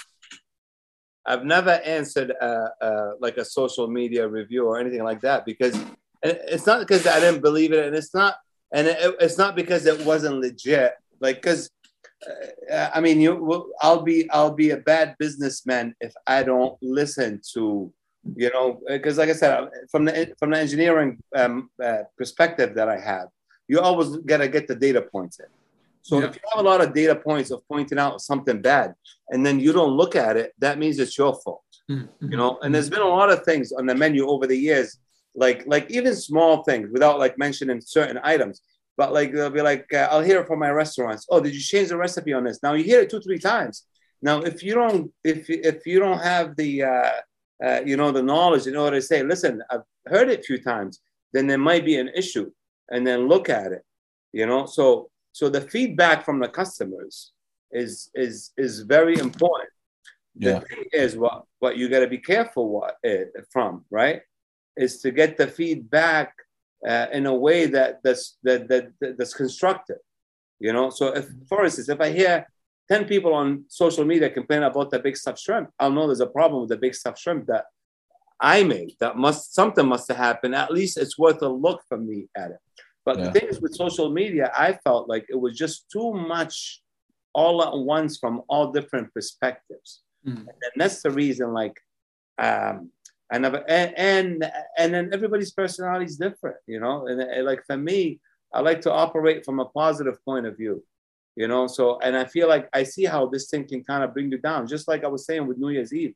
I've never answered uh, uh, like a social media review or anything like that because it's not because I didn't believe it, and it's not, and it, it's not because it wasn't legit. Like, because uh, I mean, you, I'll be, I'll be a bad businessman if I don't listen to, you know, because like I said, from the from the engineering um, uh, perspective that I have, you always gotta get the data points in. So yeah. if you have a lot of data points of pointing out something bad, and then you don't look at it, that means it's your fault. Mm-hmm. You know, and there's been a lot of things on the menu over the years like like even small things without like mentioning certain items but like they'll be like uh, i'll hear it from my restaurants oh did you change the recipe on this now you hear it two three times now if you don't if if you don't have the uh, uh, you know the knowledge in order to say? Listen i've heard it a few times. Then there might be an issue and then look at it you know? So so the feedback from the customers is is is very important. Yeah. the thing is what what you got to be careful what it from right? Is to get the feedback uh, in a way that that's that, that, that's constructive you know? So if for instance if i hear 10 people on social media complain about the big stuffed shrimp i'll know there's a problem with the big stuffed shrimp that i made that must something must have happened at least it's worth a look for me at it but yeah. the thing is with social media i felt like it was just too much all at once from all different perspectives mm. and that's the reason like um, I never and and, and then everybody's personality is different, you know. And, and like for me, I like to operate from a positive point of view, you know. So and I feel like I see how this thing can kind of bring you down, just like I was saying with New Year's Eve.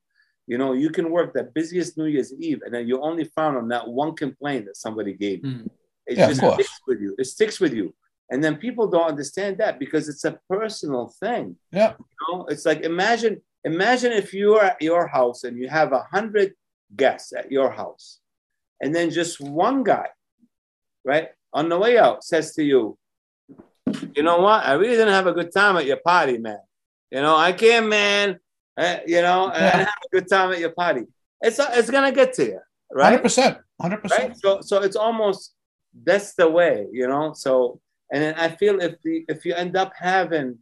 You know, you can work the busiest New Year's Eve, and then you only found on that one complaint that somebody gave. Mm. It yeah, just sticks with you. It sticks with you. And then people don't understand that because it's a personal thing. Yeah. You know, it's like imagine, imagine if you're at your house and you have a hundred guests at your house, and then just one guy, right, on the way out says to you, you know what? I really didn't have a good time at your party, man. You know, I came, man. Uh, you know, yeah. I didn't have a good time at your party. It's it's gonna get to you, right? Hundred percent, hundred percent. So so it's almost that's the way, you know. So and then I feel if the if you end up having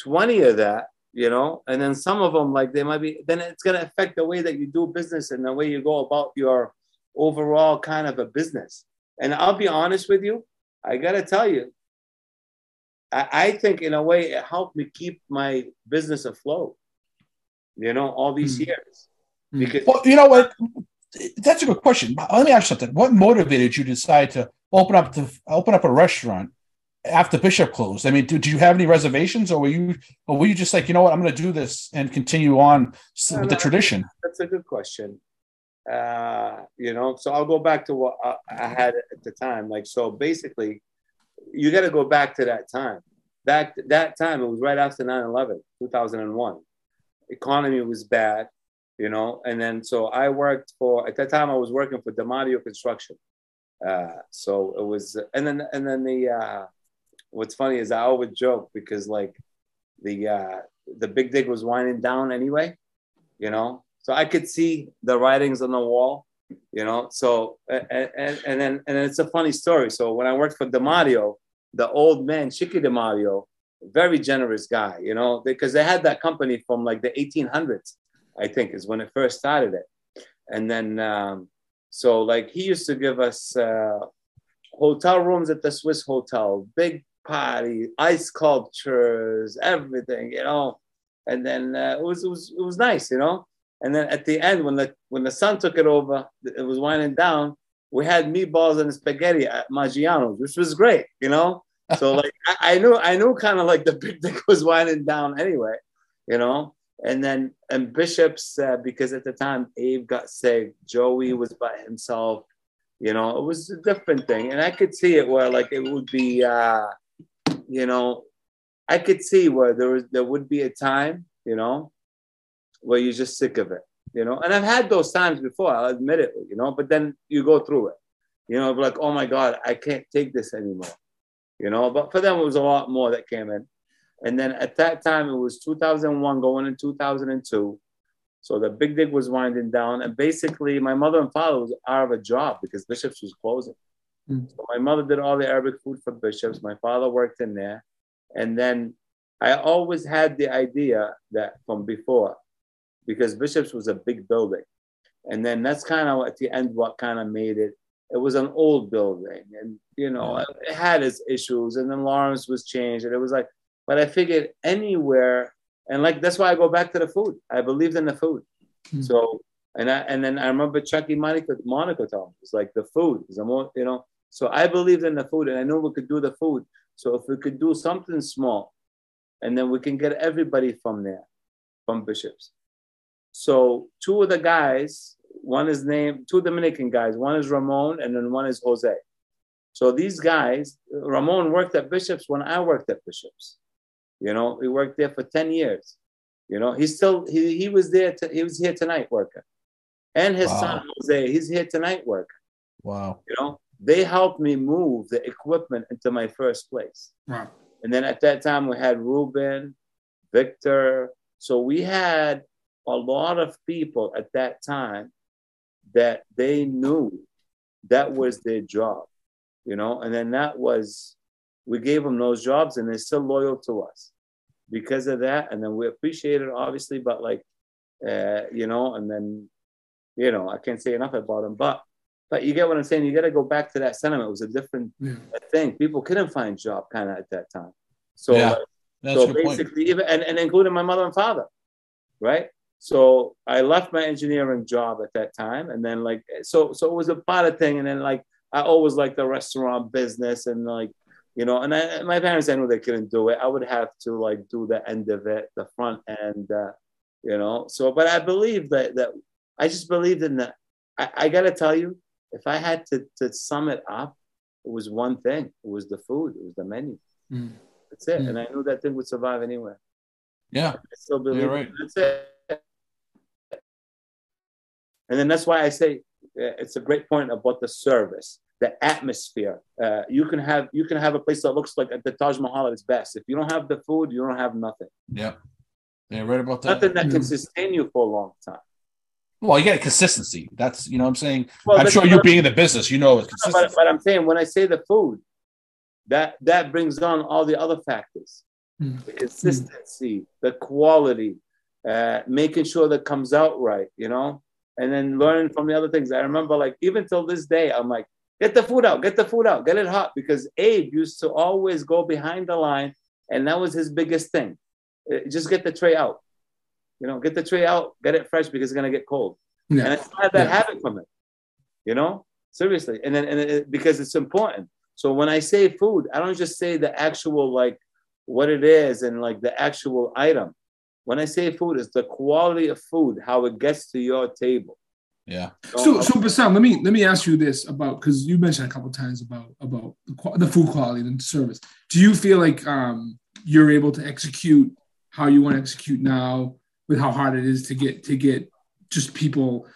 twenty of that, you know and then some of them like they might be then it's going to affect the way that you do business and the way you go about your overall kind of a business and i'll be honest with you i got to tell you I, I, think in a way it helped me keep my business afloat you know all these mm. years hmm. because well you know what that's a good question let me ask you something what motivated you to decide to open up to open up a restaurant after Bishop closed? I mean, did, you have any reservations, or were you, or were you just like, you know what, I'm going to do this and continue on with the tradition? That's a good question. Uh, you know, so I'll go back to what I had at the time. Like, so basically, you got to go back to that time. That that time, it was right after 9/11, 2001. Economy was bad, you know, and then so I worked for at that time I was working for Demario Construction. Uh, so it was, and then and then the uh, what's funny is I always joke because like the uh, the big dig was winding down anyway, you know. So I could see the writings on the wall, you know. So and, and, and then and it's a funny story. So when I worked for Demario, the old man Chicky Demario, very generous guy, you know, because they had that company from like the 1800s, I think, is when it first started it. And then um, so like he used to give us uh, hotel rooms at the Swiss Hotel, big party, ice sculptures, everything, you know. And then uh, it was it was it was nice, you know. And then at the end, when the when the son took it over, it was winding down. We had meatballs and spaghetti at Maggiano's, which was great, you know. So like I, I knew I knew kind of like the big thing was winding down anyway, you know. And then and Bishops uh, because at the time Abe got sick, Joey was by himself, you know. It was a different thing, and I could see it where like it would be, uh, you know, I could see where there was there would be a time, you know, where you're just sick of it, you know. And I've had those times before, I'll admit it, you know. But then you go through it, you know, like oh my God, I can't take this anymore you know. But for them, it was a lot more that came in. And then at that time, it was 2001 going in 2002. So the big dig was winding down. And basically, my mother and father was out of a job because Bishops was closing. Mm. So my mother did all the Arabic food for Bishops. My father worked in there. And then I always had the idea that from before, because Bishops was a big building. And then that's kind of at the end what kind of made it it was an old building and you know it had its issues and then lawrence was changed and it was like but i figured anywhere and like that's why i go back to the food. I believed in the food. Mm-hmm. so and i and then i remember chucky monica monica told me it's like the food is more you know so i believed in the food and i knew we could do the food. So if we could do something small and then we can get everybody from there from bishops. So two of the guys one is named two Dominican guys. One is Ramon, and then one is Jose. So these guys, Ramon worked at Bishops when I worked at Bishops. You know, he worked there for ten years. You know, he's still he, he was there. To, he was here tonight working, and his wow. son Jose, he's here tonight working. Wow. You know, they helped me move the equipment into my first place. Wow. And then at that time we had Ruben, Victor. So we had a lot of people at that time that they knew that was their job, you know, and then that was, we gave them those jobs and they're still loyal to us because of that. And then we appreciate it, obviously, but like, uh, you know, and then, you know, I can't say enough about them, but, but you get what I'm saying? You got to go back to that sentiment. It was a different yeah. thing. People couldn't find job kind of at that time. So, yeah, so basically, even, and, and including my mother and father, right? So I left my engineering job at that time, and then like so so it was a part of thing, and then like I always liked the restaurant business, and like you know, and I, my parents I knew they couldn't do it. I would have to like do the end of it, the front end, uh, you know. So, but I believe that that I just believed in that. I, I got to tell you, if I had to to sum it up, it was one thing. It was the food. It was the menu. Mm. That's it. Mm. And I knew that thing would survive anywhere. Yeah, I still believe. Right. That's it. And then that's why I say uh, it's a great point about the service, the atmosphere. Uh, you can have you can have a place that looks like the Taj Mahal at its best. If you don't have the food, you don't have nothing. Yeah, yeah, right about that. Nothing that can sustain you for a long time. Well, you get consistency. That's you know what I'm saying. Well, I'm sure you being in the business, you know it's consistent. But, but, I'm saying when I say the food, that that brings on all the other factors: mm. the consistency, mm. the quality, uh, making sure that comes out right. You know, and then learning from the other things. I remember, like, even till this day, I'm like, get the food out, get the food out, get it hot. Because Abe used to always go behind the line, and that was his biggest thing. Uh, just get the tray out. You know, get the tray out, get it fresh because it's gonna get cold. Yeah. And I still have that habit from it. You know, seriously. And then and it, because it's important. So when I say food, I don't just say the actual like what it is and like the actual item. When I say food, it's the quality of food, how it gets to your table. Yeah. So, so, Bassam, let me let me ask you this about because you mentioned a couple times about about the, the food quality and service. Do you feel like um, you're able to execute how you want to execute now with how hard it is to get to get just people,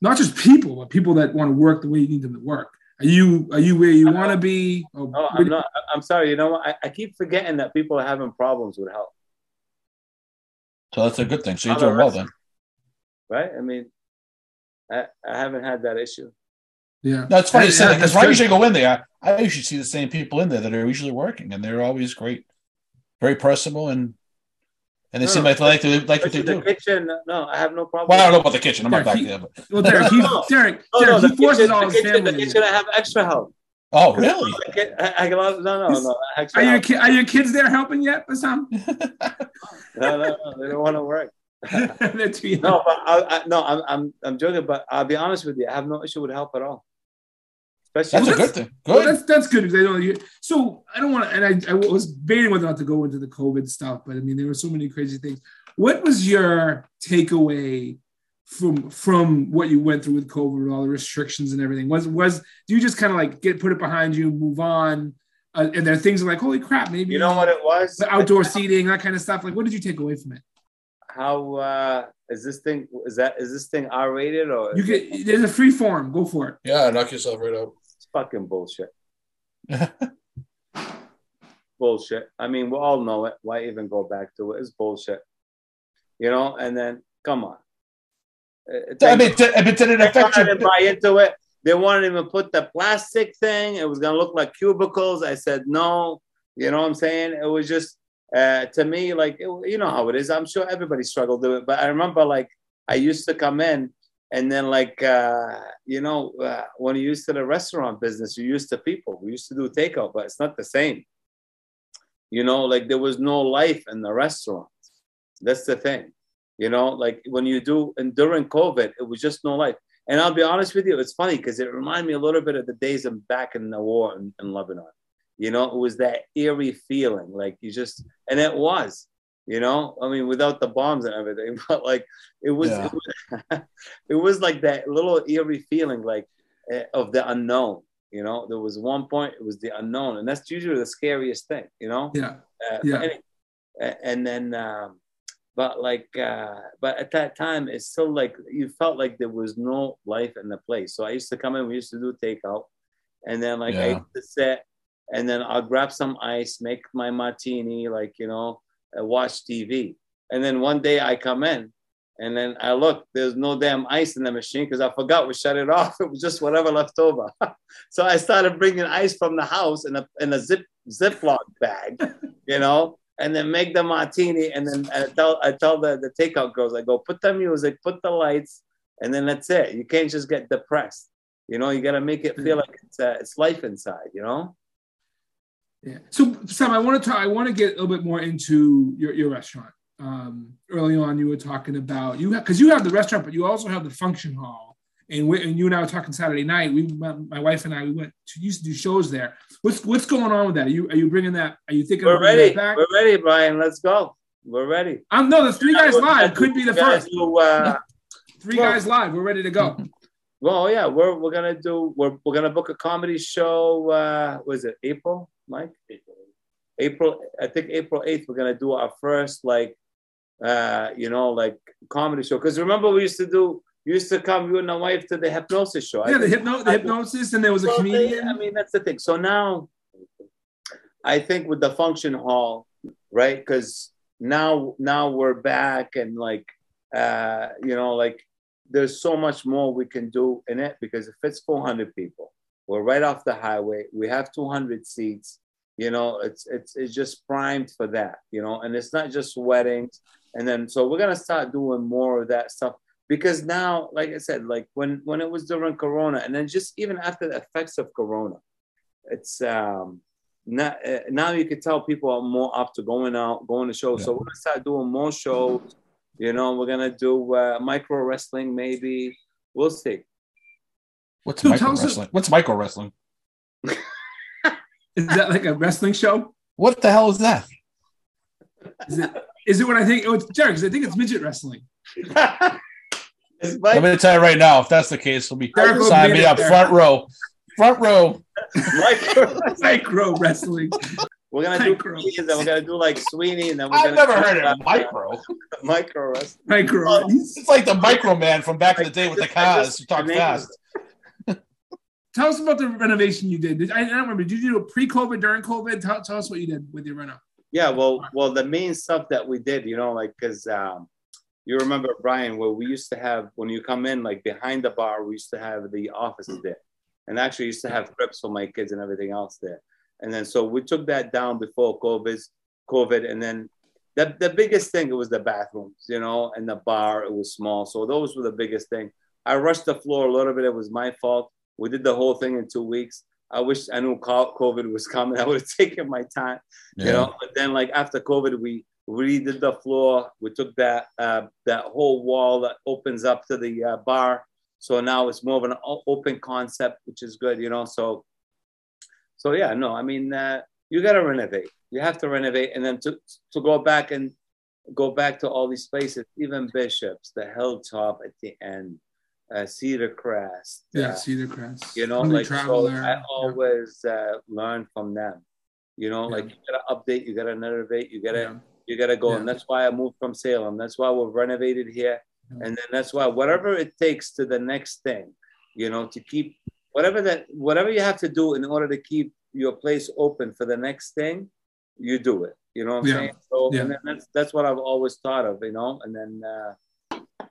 not just people, but people that want to work the way you need them to work? Are you are you where you want to be? Oh, no, I'm not. I'm sorry. You know what? I, I keep forgetting that people are having problems with health. So that's a good thing. So you're doing well then. Right? I mean, I, I haven't had that issue. Yeah. No, it's funny you say that because when I usually go in there, I usually see the same people in there that are usually working, and they're always great, very personable, and and they no, seem like they like to like what they the do. Kitchen, no, I have no problem. Well, I don't know about the kitchen. I'm not back there. But. Well, Derek, he, Derek, no, Derek, oh, no, he forces kitchen, all his kitchen, family. The kitchen, I have extra help. Oh, really? I, I, no, no, no. Are your, ki- are your kids there helping yet, Bassam? no, no, no, they don't want to work. no, but I, I, no, I'm, I'm, I'm joking. But I'll be honest with you. I have no issue with help at all. Especially That's a good thing. Well, Good. that's that's good because I don't. You, so I don't want to, and I, I was debating whether or not to go into the COVID stuff, but I mean there were so many crazy things. What was your takeaway from from what you went through with COVID, and all the restrictions and everything? Was was do you just kind of like get put it behind you, move on, uh, and there are things like holy crap, maybe you know what it was? the outdoor seating, that kind of stuff. Like, what did you take away from it? How uh, is this thing? Is that is this thing R rated or You is it- get there's a free form. Go for it. Yeah, knock yourself right out. It's fucking bullshit. bullshit. I mean, we all know it. Why even go back to it? It's bullshit. You know, and then come on. I mean, did, I did it they affect wanted to you? buy into it. They wanted him to put the plastic thing. It was gonna look like cubicles. I said no. You know what I'm saying? It was just uh, to me like it- you know how it is. I'm sure everybody struggled with it, but I remember like I used to come in and then like uh, you know uh, when you used to the restaurant business, you used to people. We used to do takeout, but it's not the same. You know, like there was no life in the restaurant. That's the thing. You know, like when you do and during COVID, it was just no life. And I'll be honest with you, it's funny because it reminded me a little bit of the days I'm back in the war in, in Lebanon. You know, it was that eerie feeling, like you just, and it was, you know, I mean, without the bombs and everything, but like it was, Yeah. it, was it was like that little eerie feeling, like eh, of the unknown. You know, there was one point it was the unknown, and that's usually the scariest thing. You know, Yeah. uh, Yeah. any- and then, um, but like, uh, but at that time, it's still like you felt like there was no life in the place. So I used to come in, we used to do takeout, and then like I Yeah. used to sit, and then I'll grab some ice, make my martini, like you know, uh, watch TV, and then one day I come in. And then I look, there's no damn ice in the machine because I forgot we shut it off. It was just whatever left over. so I started bringing ice from the house in a in a zip Ziploc bag, you know, and then make the martini. And then I tell I tell the, the takeout girls, I go, put the music, put the lights, and then that's it. You can't just get depressed. You know, you got to make it feel like it's uh, it's life inside. You know. Yeah. So Sam, I want to talk. I want to get a little bit more into your, your restaurant. Um, early on, you were talking about you because you have the restaurant, but you also have the function hall. And, we, and you and I were talking Saturday night. We, my, my wife and I, we went to used to do shows there. What's what's going on with that? Are you are you bringing that? Are you thinking We're ready. that back? We're ready, Brian. Let's go. We're ready. Um, no, the three guys live could be the do- we're gonna first. do, uh, Three well- guys live. We're ready to go. Well, yeah, we're we're gonna do we're we're gonna book a comedy show. Uh, was it April, Mike? April. April. I think April eighth. We're gonna do our first like, uh, you know, like comedy show. Because remember, we used to do. Used to come, you and my wife, to the hypnosis show. I Yeah, the hypno, the hypnosis, and there was a Well, they- comedian. I mean, that's the thing. So now, I think with the function hall, right? Because now, now we're back, and like, uh, you know, like, there's so much more we can do in it because it fits 400 people. We're right off the highway. We have 200 seats. You know, it's it's it's just primed for that. You know, and it's not just weddings. And then, so we're gonna start doing more of that stuff because now, like I said, like when when it was during Corona, and then just even after the effects of Corona, it's um now, uh, now you can tell people are more up to going out, going to shows. So we're gonna start doing more shows. You know, we're gonna do uh, micro wrestling, maybe. We'll see. What's So micro tell us- wrestling? What's micro wrestling? Is that like a wrestling show? What the hell is that? Is it? Is it what I think? Oh, it's Derek. 'cause I think it's midget wrestling. It's I'm Mike, going to tell you right now. If that's the case, it'll be Derek sign be me there. up front row, front row. micro. Micro wrestling. We're gonna do Micro. comedians, and we're gonna do like Sweeney, and then we're I've gonna never heard of micro. micro wrestling. Micro. It's like the micro man from back in the day with the I cars just- who talk fast. Tell us about the renovation you did. Did- I, I don't remember. Did you do it pre-COVID, during COVID? Tell, tell us what you did with your reno. Yeah, well, well, the main stuff that we did, you know, like because um, you remember Brian, where we used to have when you come in, like behind the bar, we used to have the offices mm. there, and actually used to have trips for my kids and everything else there. And then so we took that down before COVID, COVID, and then the the biggest thing it was the bathrooms, you know, and the bar. It was small, so those were the biggest thing. I rushed the floor a little bit. It was my fault. We did the whole thing in two weeks. I wish I knew COVID was coming. I would have taken my time you know but then like after covid we redid the floor we took that uh, that whole wall that opens up to the uh, bar So now it's more of an open concept, which is good, you know. So, so yeah, no, I mean, uh, you got to renovate. You have to renovate, and then to to go back and go back to all these places, even Bishops, the Hilltop at the end, uh, Cedar Crest. Yeah, uh, Cedar Crest. You know, like so I always uh, learn from them. You know, yeah. like you gotta update, you gotta renovate, you gotta yeah. You gotta go, yeah. and that's why I moved from Salem. That's why we've renovated here, and then that's why whatever it takes to the next thing, you know, to keep whatever that whatever you have to do in order to keep your place open for the next thing, you do it. You know what I'm saying? So and then that's that's what I've always thought of, you know, and then. uh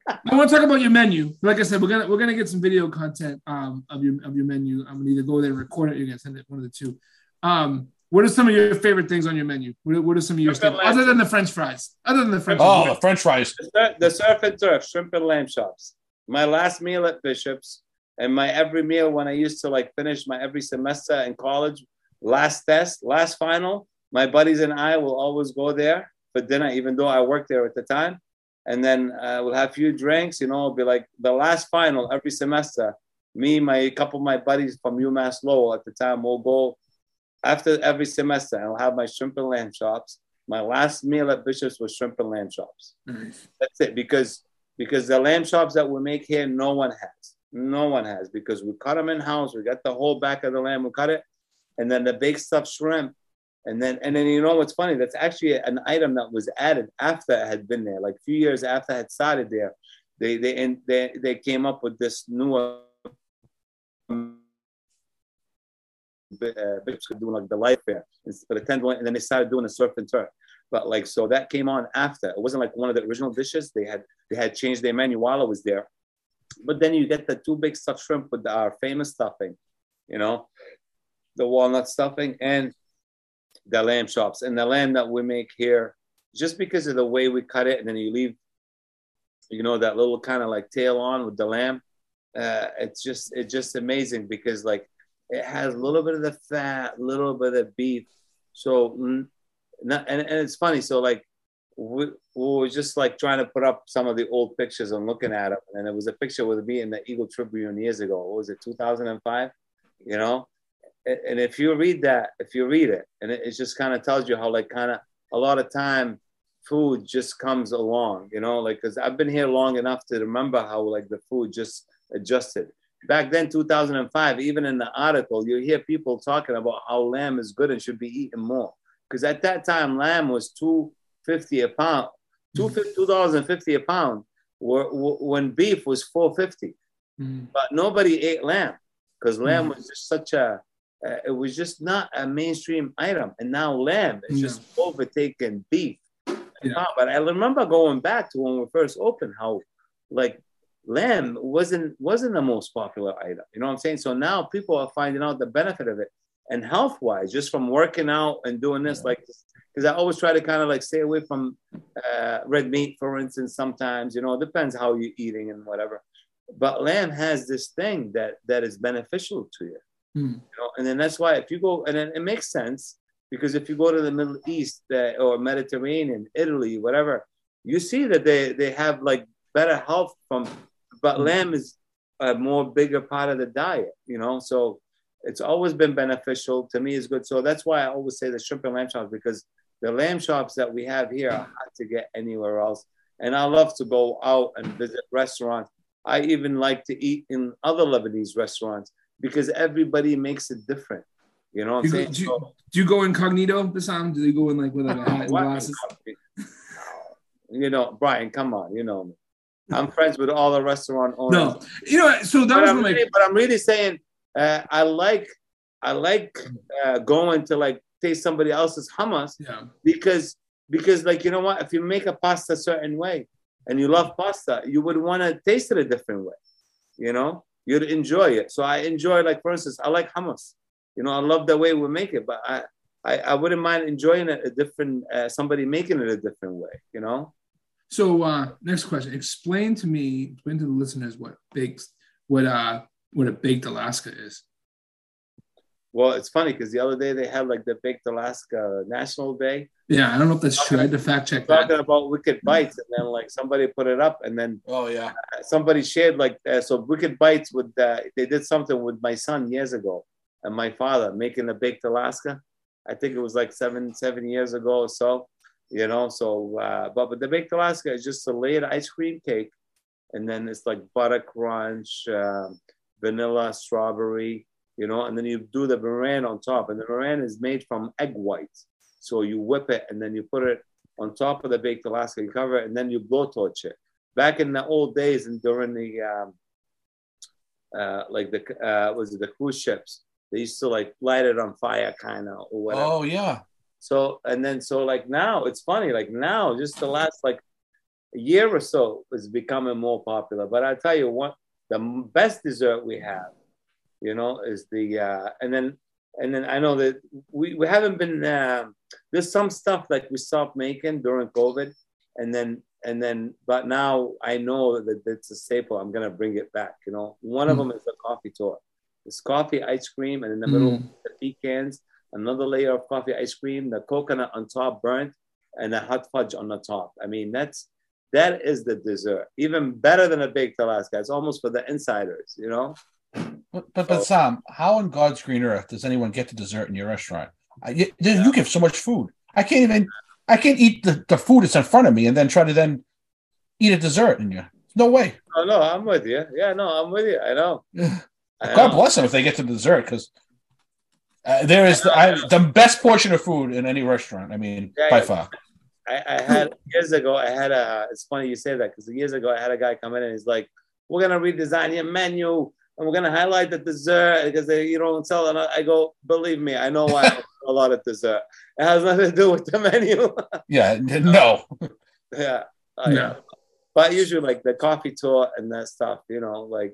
I want to talk about your menu. Like I said, we're gonna we're gonna get some video content um, of your of your menu. I'm gonna either go there and record it. You're gonna send it one of the two. Um, what are some of your favorite things on your menu? What, what are some of your staples, other than the French fries? Other than the French. Oh, fries. the French fries. The, the surf and turf, shrimp and lamb chops. My last meal at Bishop's, and my every meal when I used to like finish my every semester in college, last test, last final. My buddies and I will always go there for dinner, even though I worked there at the time and then uh, we'll have a few drinks. You know, it'll be like the last final every semester. Me, my couple of my buddies from UMass Lowell at the time will go after every semester. I'll have my shrimp and lamb chops. My last meal at Bishop's was shrimp and lamb chops. Nice. That's it because because the lamb chops that we make here, no one has. No one has because we cut them in house. We got the whole back of the lamb. We cut it, and then the big stuffed shrimp and then, and then you know what's funny? That's actually an item that was added after I had been there, like a few years after I had started there. They they and they they came up with this new. Uh, Bishops could do like the life fair for the ten, and then they started doing the surf and turf. But like so that came on after. It wasn't like one of the original dishes. They had they had changed their menu while I was there. But then you get the two big stuffed shrimp with our famous stuffing, you know, the walnut stuffing, and the lamb chops and the lamb that we make here, just because of the way we cut it, and then you leave, you know, that little kind of like tail on with the lamb. Uh, it's just it's just amazing because like it has a little bit of the fat, a little bit of the beef. So, mm, and, and it's funny. So like we, we were just like trying to put up some of the old pictures and looking at them, and it was a picture with me in the Eagle Tribune years ago. What was it, 2005? You know, and if you read that, if you read it, and it just kind of tells you how like kind of a lot of time food just comes along, you know, like because I've been here long enough to remember how like the food just adjusted. Back then, 2005, even in the article, you hear people talking about how lamb is good and should be eaten more. Because at that time, lamb was 250 a pound, $2.50 a pound, when beef was 450 mm. But nobody ate lamb because lamb mm. was just such a uh, it was just not a mainstream item. And now lamb is just overtaken beef. Yeah. But I remember going back to when we first opened, how like lamb wasn't wasn't the most popular item. You know what I'm saying? So now people are finding out the benefit of it. And health wise, just from working out and doing this, yeah. like because I always try to kind of like stay away from uh, red meat, for instance. Sometimes, you know, it depends how you're eating and whatever. But lamb has this thing that that is beneficial to you. Mm. You know, and then that's why if you go, and then it makes sense because if you go to the Middle East uh, or Mediterranean, Italy, whatever, you see that they, they have like better health from, but mm. lamb is a more bigger part of the diet, you know? So it's always been beneficial to me is good. So that's why I always say the shrimp and lamb chops because the lamb chops that we have here are hard to get anywhere else. And I love to go out and visit restaurants. I even like to eat in other Lebanese restaurants because everybody makes it different. You know what I'm saying? do, you, do, you, go incognito this time? Do they go in like with like a hat and glasses? you know, Brian, come on, you know me. I'm friends with all the restaurant owners. No, you know, so that but was I'm really, my... but I'm really saying uh, I like I like uh, going to like taste somebody else's hummus yeah. because because like you know what if you make a pasta a certain way and you love pasta you would want to taste it a different way you know you'd enjoy it. So I enjoy, like for instance, I like hummus. You know, I love the way we make it, but I I, I wouldn't mind enjoying it a different uh, somebody making it a different way. You know. So uh, next question: Explain to me, explain to the listeners what baked, what uh, what a baked Alaska is. Well, it's funny because the other day they had like the Baked Alaska National Day. Yeah, I don't know if that's true. I had to fact check Talking that. about Wicked Bites, and then like somebody put it up, and then Oh yeah. somebody shared like uh, so Wicked Bites with uh, they did something with my son years ago and my father making the baked Alaska. I think it was like seven seven years ago or so, you know. So uh, but but the baked Alaska is just a layered ice cream cake, and then it's like butter crunch, um, vanilla, strawberry, you know, and then you do the meringue on top, and the meringue is made from egg whites. So you whip it and then you put it on top of the baked Alaska, you cover it, and then you blowtorch it back in the old days and during the um, uh, like the uh, was it the cruise ships they used to like light it on fire kind of Oh yeah. So and then so like now it's funny like now just the last like a year or so is becoming more popular. But i tell you what the best dessert we have you know is the uh and then and then i know that we, we haven't been uh, there's some stuff like we stopped making during covid and then and then but now i know that it's a staple. I'm gonna bring it back you know. One of Mm. them is the coffee tour. It's coffee ice cream and in the middle Mm. the pecans another layer of coffee ice cream the coconut on top burnt and the hot fudge on the top i mean that's that is the dessert even better than a baked alaska it's almost for the insiders you know But but, but Sam, how in God's green earth does anyone get to dessert in your restaurant? I, you, you give so much food. I can't even. I can't eat the, the food that's in front of me and then try to then eat a dessert in you. No way. oh no i'm with you yeah no i'm with you i know I God know. bless them if they get to dessert because uh, there is the, I, the best portion of food in any restaurant. I mean, Yeah, by yeah. far. I, I had years ago. I had a. It's funny you say that because years ago I had a guy come in and he's like, "We're gonna redesign your menu and we're gonna highlight the dessert because they, you don't sell." And I, I go, "Believe me, I know why I don't sell a lot of dessert. It has nothing to do with the menu." Yeah, no. yeah, Oh, yeah. Yeah. But usually like the coffee tour and that stuff, you know, like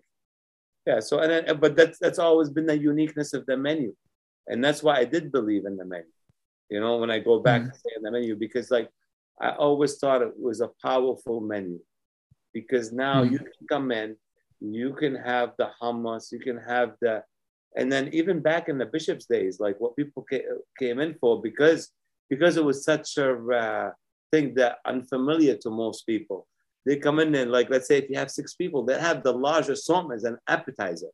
yeah. So and then, but that's that's always been the uniqueness of the menu, and that's why I did believe in the menu. You know, when I go back Mhm. and say in the menu, because like I always thought it was a powerful menu, because now Mhm. you can come in, you can have the hummus, you can have the, and then even back in the bishop's days, like what people ca- came in for, because because it was such a uh, thing that unfamiliar to most people. They come in and like, let's say if you have six people, they have the large assortment as an appetizer.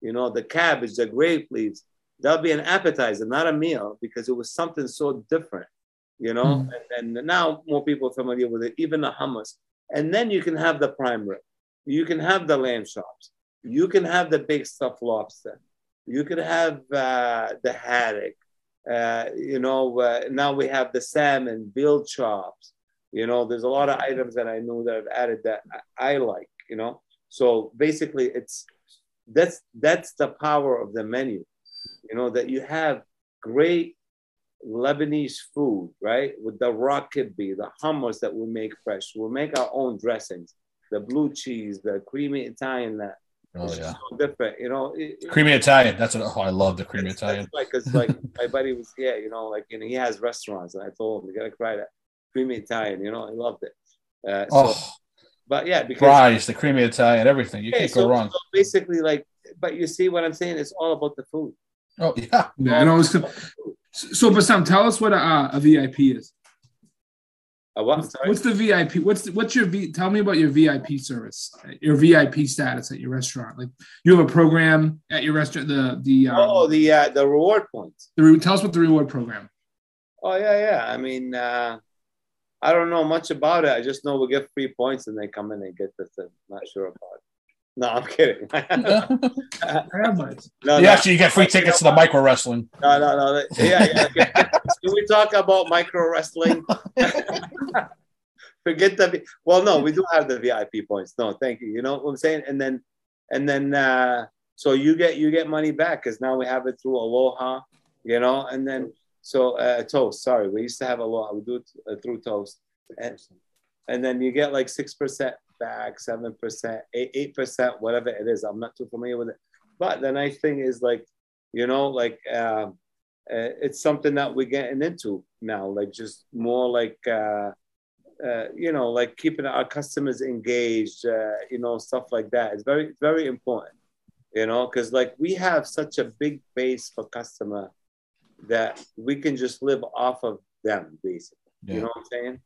You know, the cabbage, the grape leaves, that'll be an appetizer, not a meal, because it was something so different. You know, Mhm. and, and now more people are familiar with it, even the hummus. And then you can have the prime rib, you can have the lamb chops, you can have the big stuffed lobster, you can have uh, the haddock. Uh, you know, uh, now we have the salmon, veal chops. You know, there's a lot of items that I know that I've added that I, I like. You know, so basically, it's that's that's the power of the menu. You know that you have great Lebanese food, right? With the raw kibbe, the hummus that we make fresh. We'll make our own dressings, the blue cheese, the creamy Italian. That Oh yeah, so different. You know, it- it- creamy Italian. That's what. Oh, I love the creamy Italian. that's Like, cause like my buddy was here, you know, like you know, he has restaurants, and I told him you gotta try that creamy Italian. You know, he loved it. Uh, so, Oh, but yeah, because fries, the creamy Italian, everything. You okay, can't so, go wrong. so basically, like, but you see what I'm saying? It's all about the food. Oh yeah. Yeah, and I was so. But Sam, tell us what a, a VIP is. Uh, what? Sorry. What's the VIP? What's the, what's your V? Tell me about your VIP service, your VIP status at your restaurant. Like you have a program at your restaurant. The the um, oh, the uh, the reward points. the re- tell us what the reward program. Oh yeah, yeah. I mean, uh, I don't know much about it. I just know we get free points and they come in and get this. thing. Not sure about it. No, I'm kidding. no, no, yeah, actually, you get free tickets to the micro wrestling. no, no, no. Yeah, yeah. okay. Can we talk about micro wrestling? Forget the. Well, no, we do have the VIP points. No, thank you. You know what I'm saying? And then, and then, uh, so you get you get money back because now we have it through Aloha. You know, and then so uh, Toast. Sorry, we used to have Aloha. We do it uh, through Toast, and, and then you get like six percent back, seven percent, eight percent, whatever it is. I'm not too familiar with it. But the nice thing is like, you know, like um, uh, it's something that we're getting into now, like just more like, uh, uh, you know, like keeping our customers engaged, uh, you know, stuff like that. It's very, very important. You know, because like we have such a big base for customer that we can just live off of them, basically. Yeah. You know what I'm saying?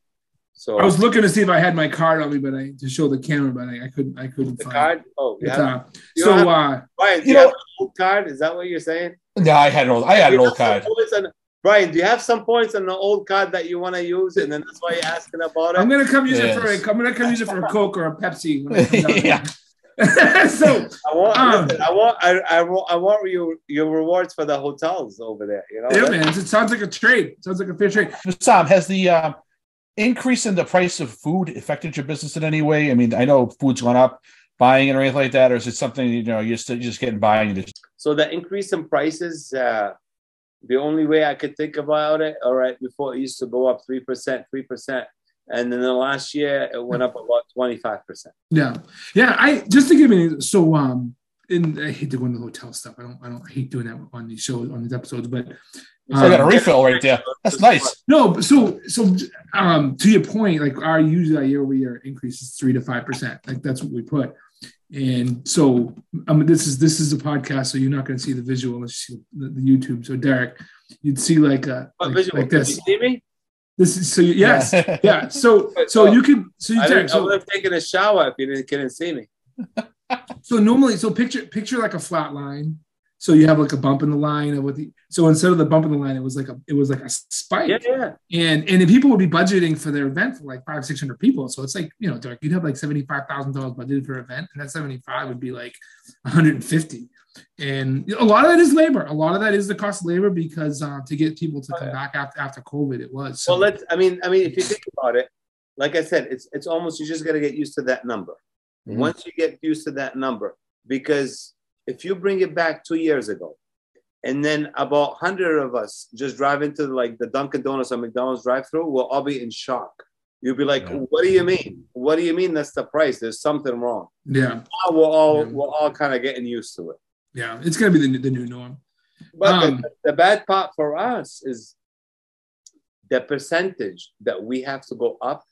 So I was looking to see if I had my card on me, but I to show the camera, but I, I couldn't. I couldn't the find card. Oh, yeah. It's, uh, You so don't have- uh, Brian, do You you, know- have an old card? Is that what you're saying? Yeah, I had an old. I had an old card. on- Brian, do you have some points on the old card that you want to use, and then that's why you're asking about it? I'm gonna come use it for a, I'm gonna come use it for a Coke or a Pepsi. When I come down Yeah. so I want, Um, listen, I want, I, I want, I want your your rewards for the hotels over there. You know, yeah, man, it sounds like a trade. It sounds like a fair trade. Sam, has the uh, increase in the price of food affected your business in any way? I mean, I know food's gone up, buying it or anything like that, or is it something you know you're still you're just getting by and you just So the increase in prices, uh, the only way I could think about it, all right, before it used to go up three percent, three percent, and then the last year it went up about twenty five percent. Yeah, yeah. I just to give you so um, and I hate to go into hotel stuff. I don't. I don't I hate doing that on these shows on these episodes, but I got a Um, refill right there. That's nice. No, so so um to your point, like our usually year over year increase is three to five percent. Like that's what we put. And so I mean this is this is a podcast, so you're not gonna see the visual unless you see the, the YouTube. So Derek, you'd see like a What like, visual? like Did this. you see me? This is so yes. Yeah. Yeah. So so you could so you I, Derek, didn't, I so would have taken a shower if you didn't couldn't see me. So normally, so picture picture like a flat line. So you have like a bump in the line of what the so instead of the bump in the line, it was like a it was like a spike. Yeah, yeah. And and then people would be budgeting for their event for like five, six hundred people. So it's like, you know, Derek, you'd have like seventy-five thousand dollars budgeted for an event, and that 75 would be like 150. And a lot of that is labor. A lot of that is the cost of labor because uh, to get people to Oh, come yeah. back after after COVID, it was. So, Well, let's. I mean, I mean, if you think about it, like I said, it's it's almost you just got to get used to that number. Mhm. Once you get used to that number, because if you bring it back two years ago, and then about hundred of us just drive into like the Dunkin' Donuts or McDonald's drive-through, we'll all be in shock. You'll be like, Yeah. "What do you mean? What do you mean that's the price? There's something wrong." yeah, Now we're all Yeah. we're all kind of getting used to it. yeah, it's gonna be the, new- the new norm. But Um, the, the bad part for us is the percentage that we have to go up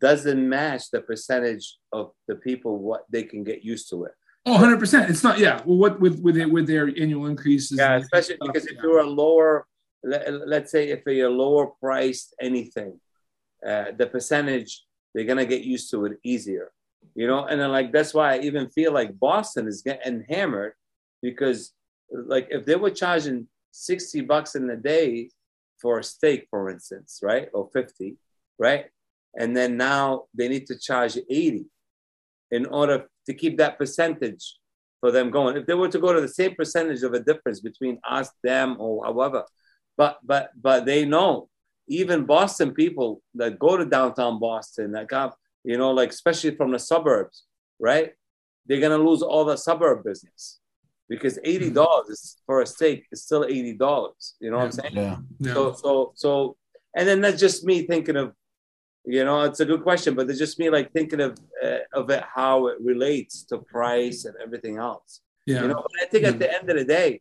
doesn't match the percentage of the people what they can get used to it. Oh, 100 percent. It's not. Yeah. Well, what with with it, with their annual increases? Yeah, especially stuff, because if you're a lower, let, let's say if you're lower priced anything, uh, the percentage they're gonna get used to it easier, you know. And then like that's why I even feel like Boston is getting hammered because like if they were charging sixty bucks in a day for a steak, for instance, right, or fifty, right, and then now they need to charge eighty in order to keep that percentage for them going. If they were to go to the same percentage of a difference between us, them, or however, but but but they know even Boston people that go to downtown Boston that uh, got you know like especially from the suburbs, right? They're gonna lose all the suburb business because eighty mm-hmm. dollars for a steak is still eighty dollars. You know what I'm saying? Yeah. Yeah. So so so, and then that's just me thinking of, you know, it's a good question, but it's just me like thinking of uh, of it how it relates to price and everything else. yeah. You know, but I think at the end of the day,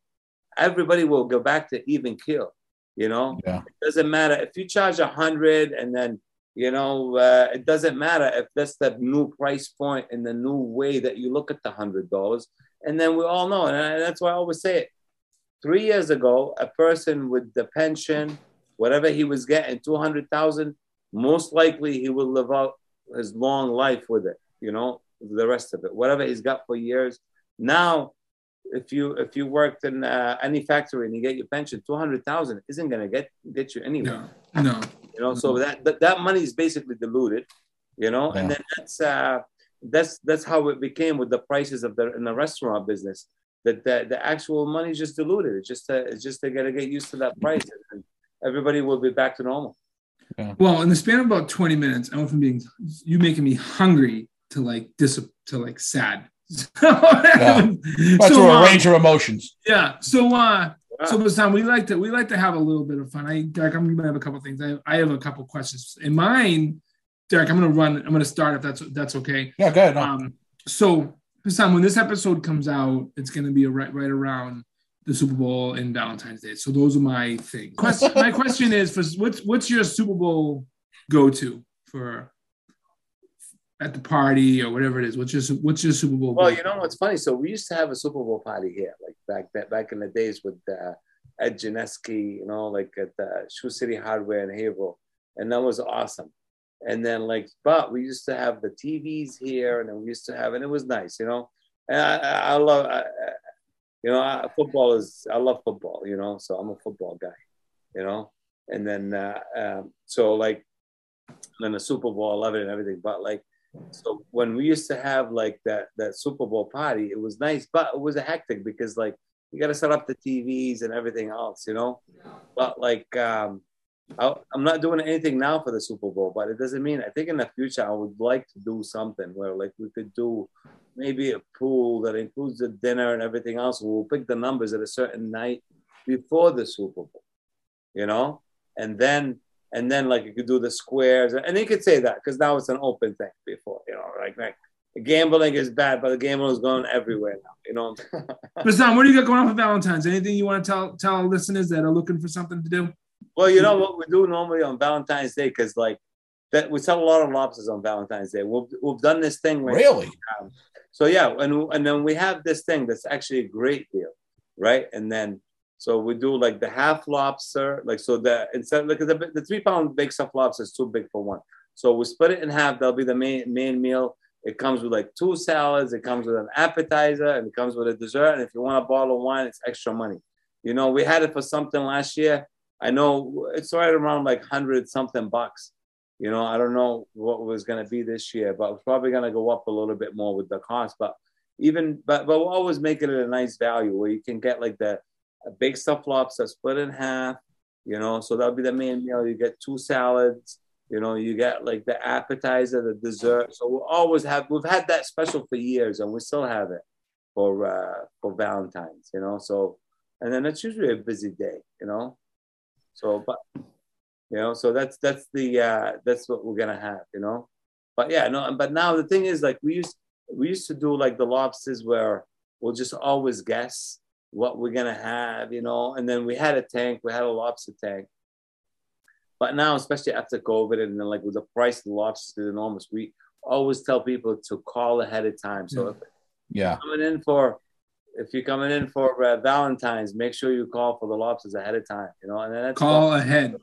everybody will go back to even kill. You know, Yeah. it doesn't matter if you charge a hundred and then you know uh, it doesn't matter if that's the new price point and the new way that you look at the hundred dollars. And then we all know, and I- that's why I always say it. Three years ago, a person with the pension, whatever he was getting, two hundred thousand, most likely he will live out his long life with it. You know, the rest of it, whatever he's got for years. Now, if you if you worked in uh, any factory and you get your pension, two hundred thousand isn't going to get get you anywhere. No. No. You know, so that, that that money is basically diluted. You know, and then that's uh, that's that's how it became with the prices of the in the restaurant business. That the, the actual money is just diluted. It's just uh, it's just they got to get used to that price, and everybody will be back to normal. Well, in the span of about 20 minutes, I went from being you making me hungry to like dis to like sad. But so, through a uh, range of emotions. yeah. So uh Wow. so Bassam, we like to we like to have a little bit of fun. I Derek, I'm gonna have a couple things. I, I have a couple questions. In mine, Derek, I'm gonna run, I'm gonna start if that's that's okay. Yeah, good. No. Um, so Bassam, when this episode comes out, it's gonna be right right around the Super Bowl and Valentine's Day. So those are my things. Question, my question is for what's what's your Super Bowl go to for at the party or whatever it is? What's your what's your Super Bowl? Well, you know what's funny? So we used to have a Super Bowl party here, like back that back in the days with uh, Ed Janeski, you know, like at the Shoe City Hardware in Haverhill, and that was awesome. And then like, but we used to have the TVs here, and then we used to have, and it was nice, you know. And I, I, love, I- you know, I, football is. I love football, you know. So I'm a football guy, you know. And then uh, um, so like, then the Super Bowl, I love it and everything. But like, so when we used to have like that that Super Bowl party, it was nice, but it was a hectic because like you got to set up the TVs and everything else, you know. But like, um, I, I'm not doing anything now for the Super Bowl, but it doesn't mean I think in the future I would like to do something where like we could do maybe a pool that includes the dinner and everything else. We'll pick the numbers at a certain night before the Super Bowl, you know, and then and then like you could do the squares, and you could say that because now it's an open thing. Before you know, like like gambling is bad, but the gambling is going everywhere now. You know, But Sam, what do you got going on for Valentine's? Anything you want to tell tell listeners that are looking for something to do? Well, you know mm. what we do normally on Valentine's Day because like that we sell a lot of lobsters on Valentine's Day. We've we've done this thing where Really? So yeah, and and then we have this thing that's actually a great deal, right? And then so we do like the half lobster, like so the instead like the, the three pound big stuffed lobster is too big for one. So we split it in half. That'll be the main main meal. It comes with like two salads. It comes with an appetizer, and it comes with a dessert. And if you want a bottle of wine, it's extra money. You know, we had it for something last year. I know it's right around like hundred something bucks. You know, I don't know what was going to be this year, but it's probably going to go up a little bit more with the cost. But even, but but we're always making it a nice value where you can get like the a big stuffed lobster split in half. You know, so that'll be the main meal. You get two salads. You know, you get like the appetizer, the dessert. So we'll always have. We've had that special for years, and we still have it for uh, for Valentine's. You know, so and then it's usually a busy day. You know, so but you know so that's that's the uh that's what we're gonna have you know? But yeah no but now the thing is like we used we used to do like the lobsters where we'll just always guess what we're gonna have you know? And then we had a tank we had a lobster tank. But now especially after covid and then like with the price of the lobsters is enormous we always tell people to call ahead of time. So if Yeah. coming in for if you're coming in for uh, valentine's make sure you call for the lobsters ahead of time you know and then that's Call ahead.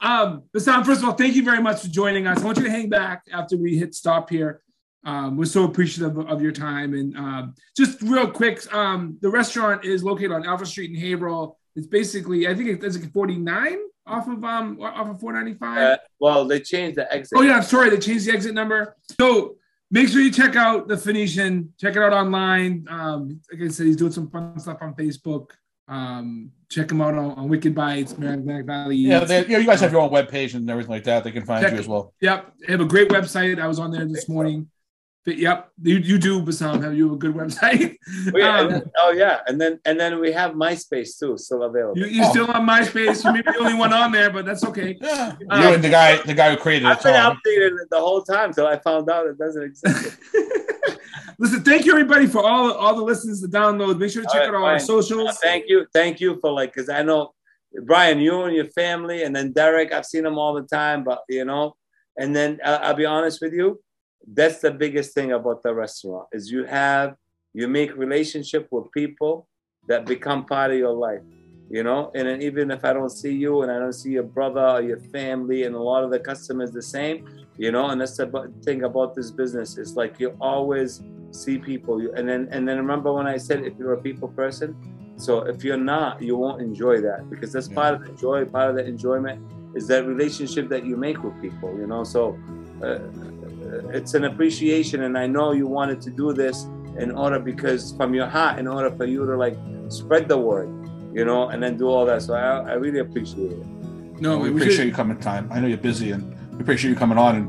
Um, Bassam, first of all, thank you very much for joining us. I want you to hang back after we hit stop here. Um, we're so appreciative of, of your time. And um, just real quick, um, the restaurant is located on Alpha Street in Haverhill. It's basically, I think it's like 49 off of um off of 495. Uh, well, they changed the exit. Oh yeah, I'm sorry, they changed the exit number. So make sure you check out the Phoenician. Check it out online. Um, like I said, he's doing some fun stuff on Facebook. Um, check him out on, on Wicked Bites, Merrimack Valley. Yeah, they, you, know, you guys have your own web page and everything like that. They can find Check you as well. Yep, they have a great website. I was on there this morning. But yep, you, you do, Bassam. Have you have a good website? Oh yeah, and Um, then, oh yeah, and then and then we have MySpace too, still available. you, you're still on MySpace. You may be the only one on there, but that's okay. Yeah. Um, you and the guy, the guy who created it, I've been Tom. updated it the whole time till I found out it doesn't exist. Listen, thank you everybody for all all the listens, the downloads. Make sure to check All right, out all our fine. socials. thank you, thank you for like, because I know Brian, you and your family, and then Derek, I've seen them all the time, but you know, and then uh, I'll be honest with you, that's the biggest thing about the restaurant is you have you make relationship with people that become part of your life you know? And then even if i don't see you and i don't see your brother or your family and a lot of the customers the same you know? And that's the thing about this business is like you always see people. You, and then and then remember when i said if you're a people person? So if you're not you won't enjoy that because that's Yeah. part of the joy part of the enjoyment is that relationship that you make with people you know? So uh, it's an appreciation and i know you wanted to do this in order because from your heart in order for you to like spread the word you know and then do all that so i, I really appreciate it No, we we appreciate should- you coming time. I know you're busy, and we appreciate you coming on and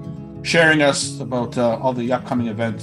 sharing us about uh, all the upcoming events.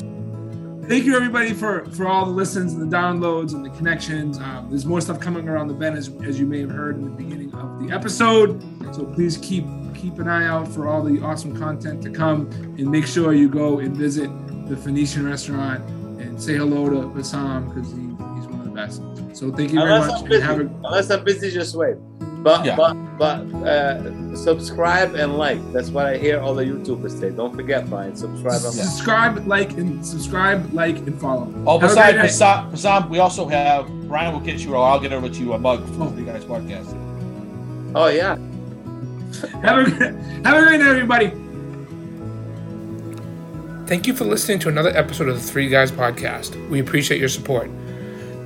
Thank you everybody for for all the listens and the downloads and the connections. Um, there's more stuff coming around the bend as, as you may have heard in the beginning of the episode. So please keep keep an eye out for all the awesome content to come. And make sure you go and visit the phoenician restaurant and say hello to Bassam because he, he's one of the best. So thank you very unless much i'm and busy. have a unless i'm busy just wait But Yeah. but but uh, subscribe and like. That's what I hear all the YouTubers say. Don't forget, Brian. Subscribe and like. Subscribe, like, and subscribe, like, and follow. Oh, besides great night. Bassam, Bassam, we also have Brian will get you, or I'll get over to you a mug from the Three Guys Podcast. Oh yeah. Have a, have a great night, everybody. Thank you for listening to another episode of the Three Guys Podcast. We appreciate your support.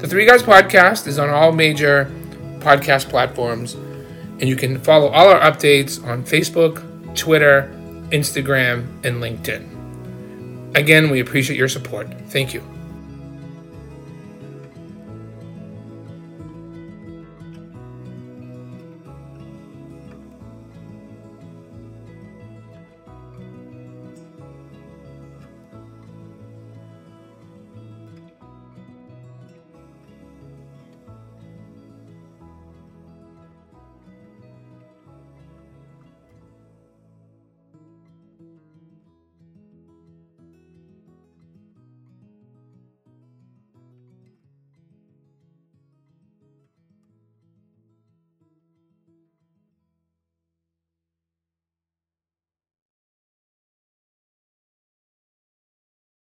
The Three Guys Podcast is on all major podcast platforms, and you can follow all our updates on Facebook, Twitter, Instagram, and LinkedIn. Again, we appreciate your support. Thank you.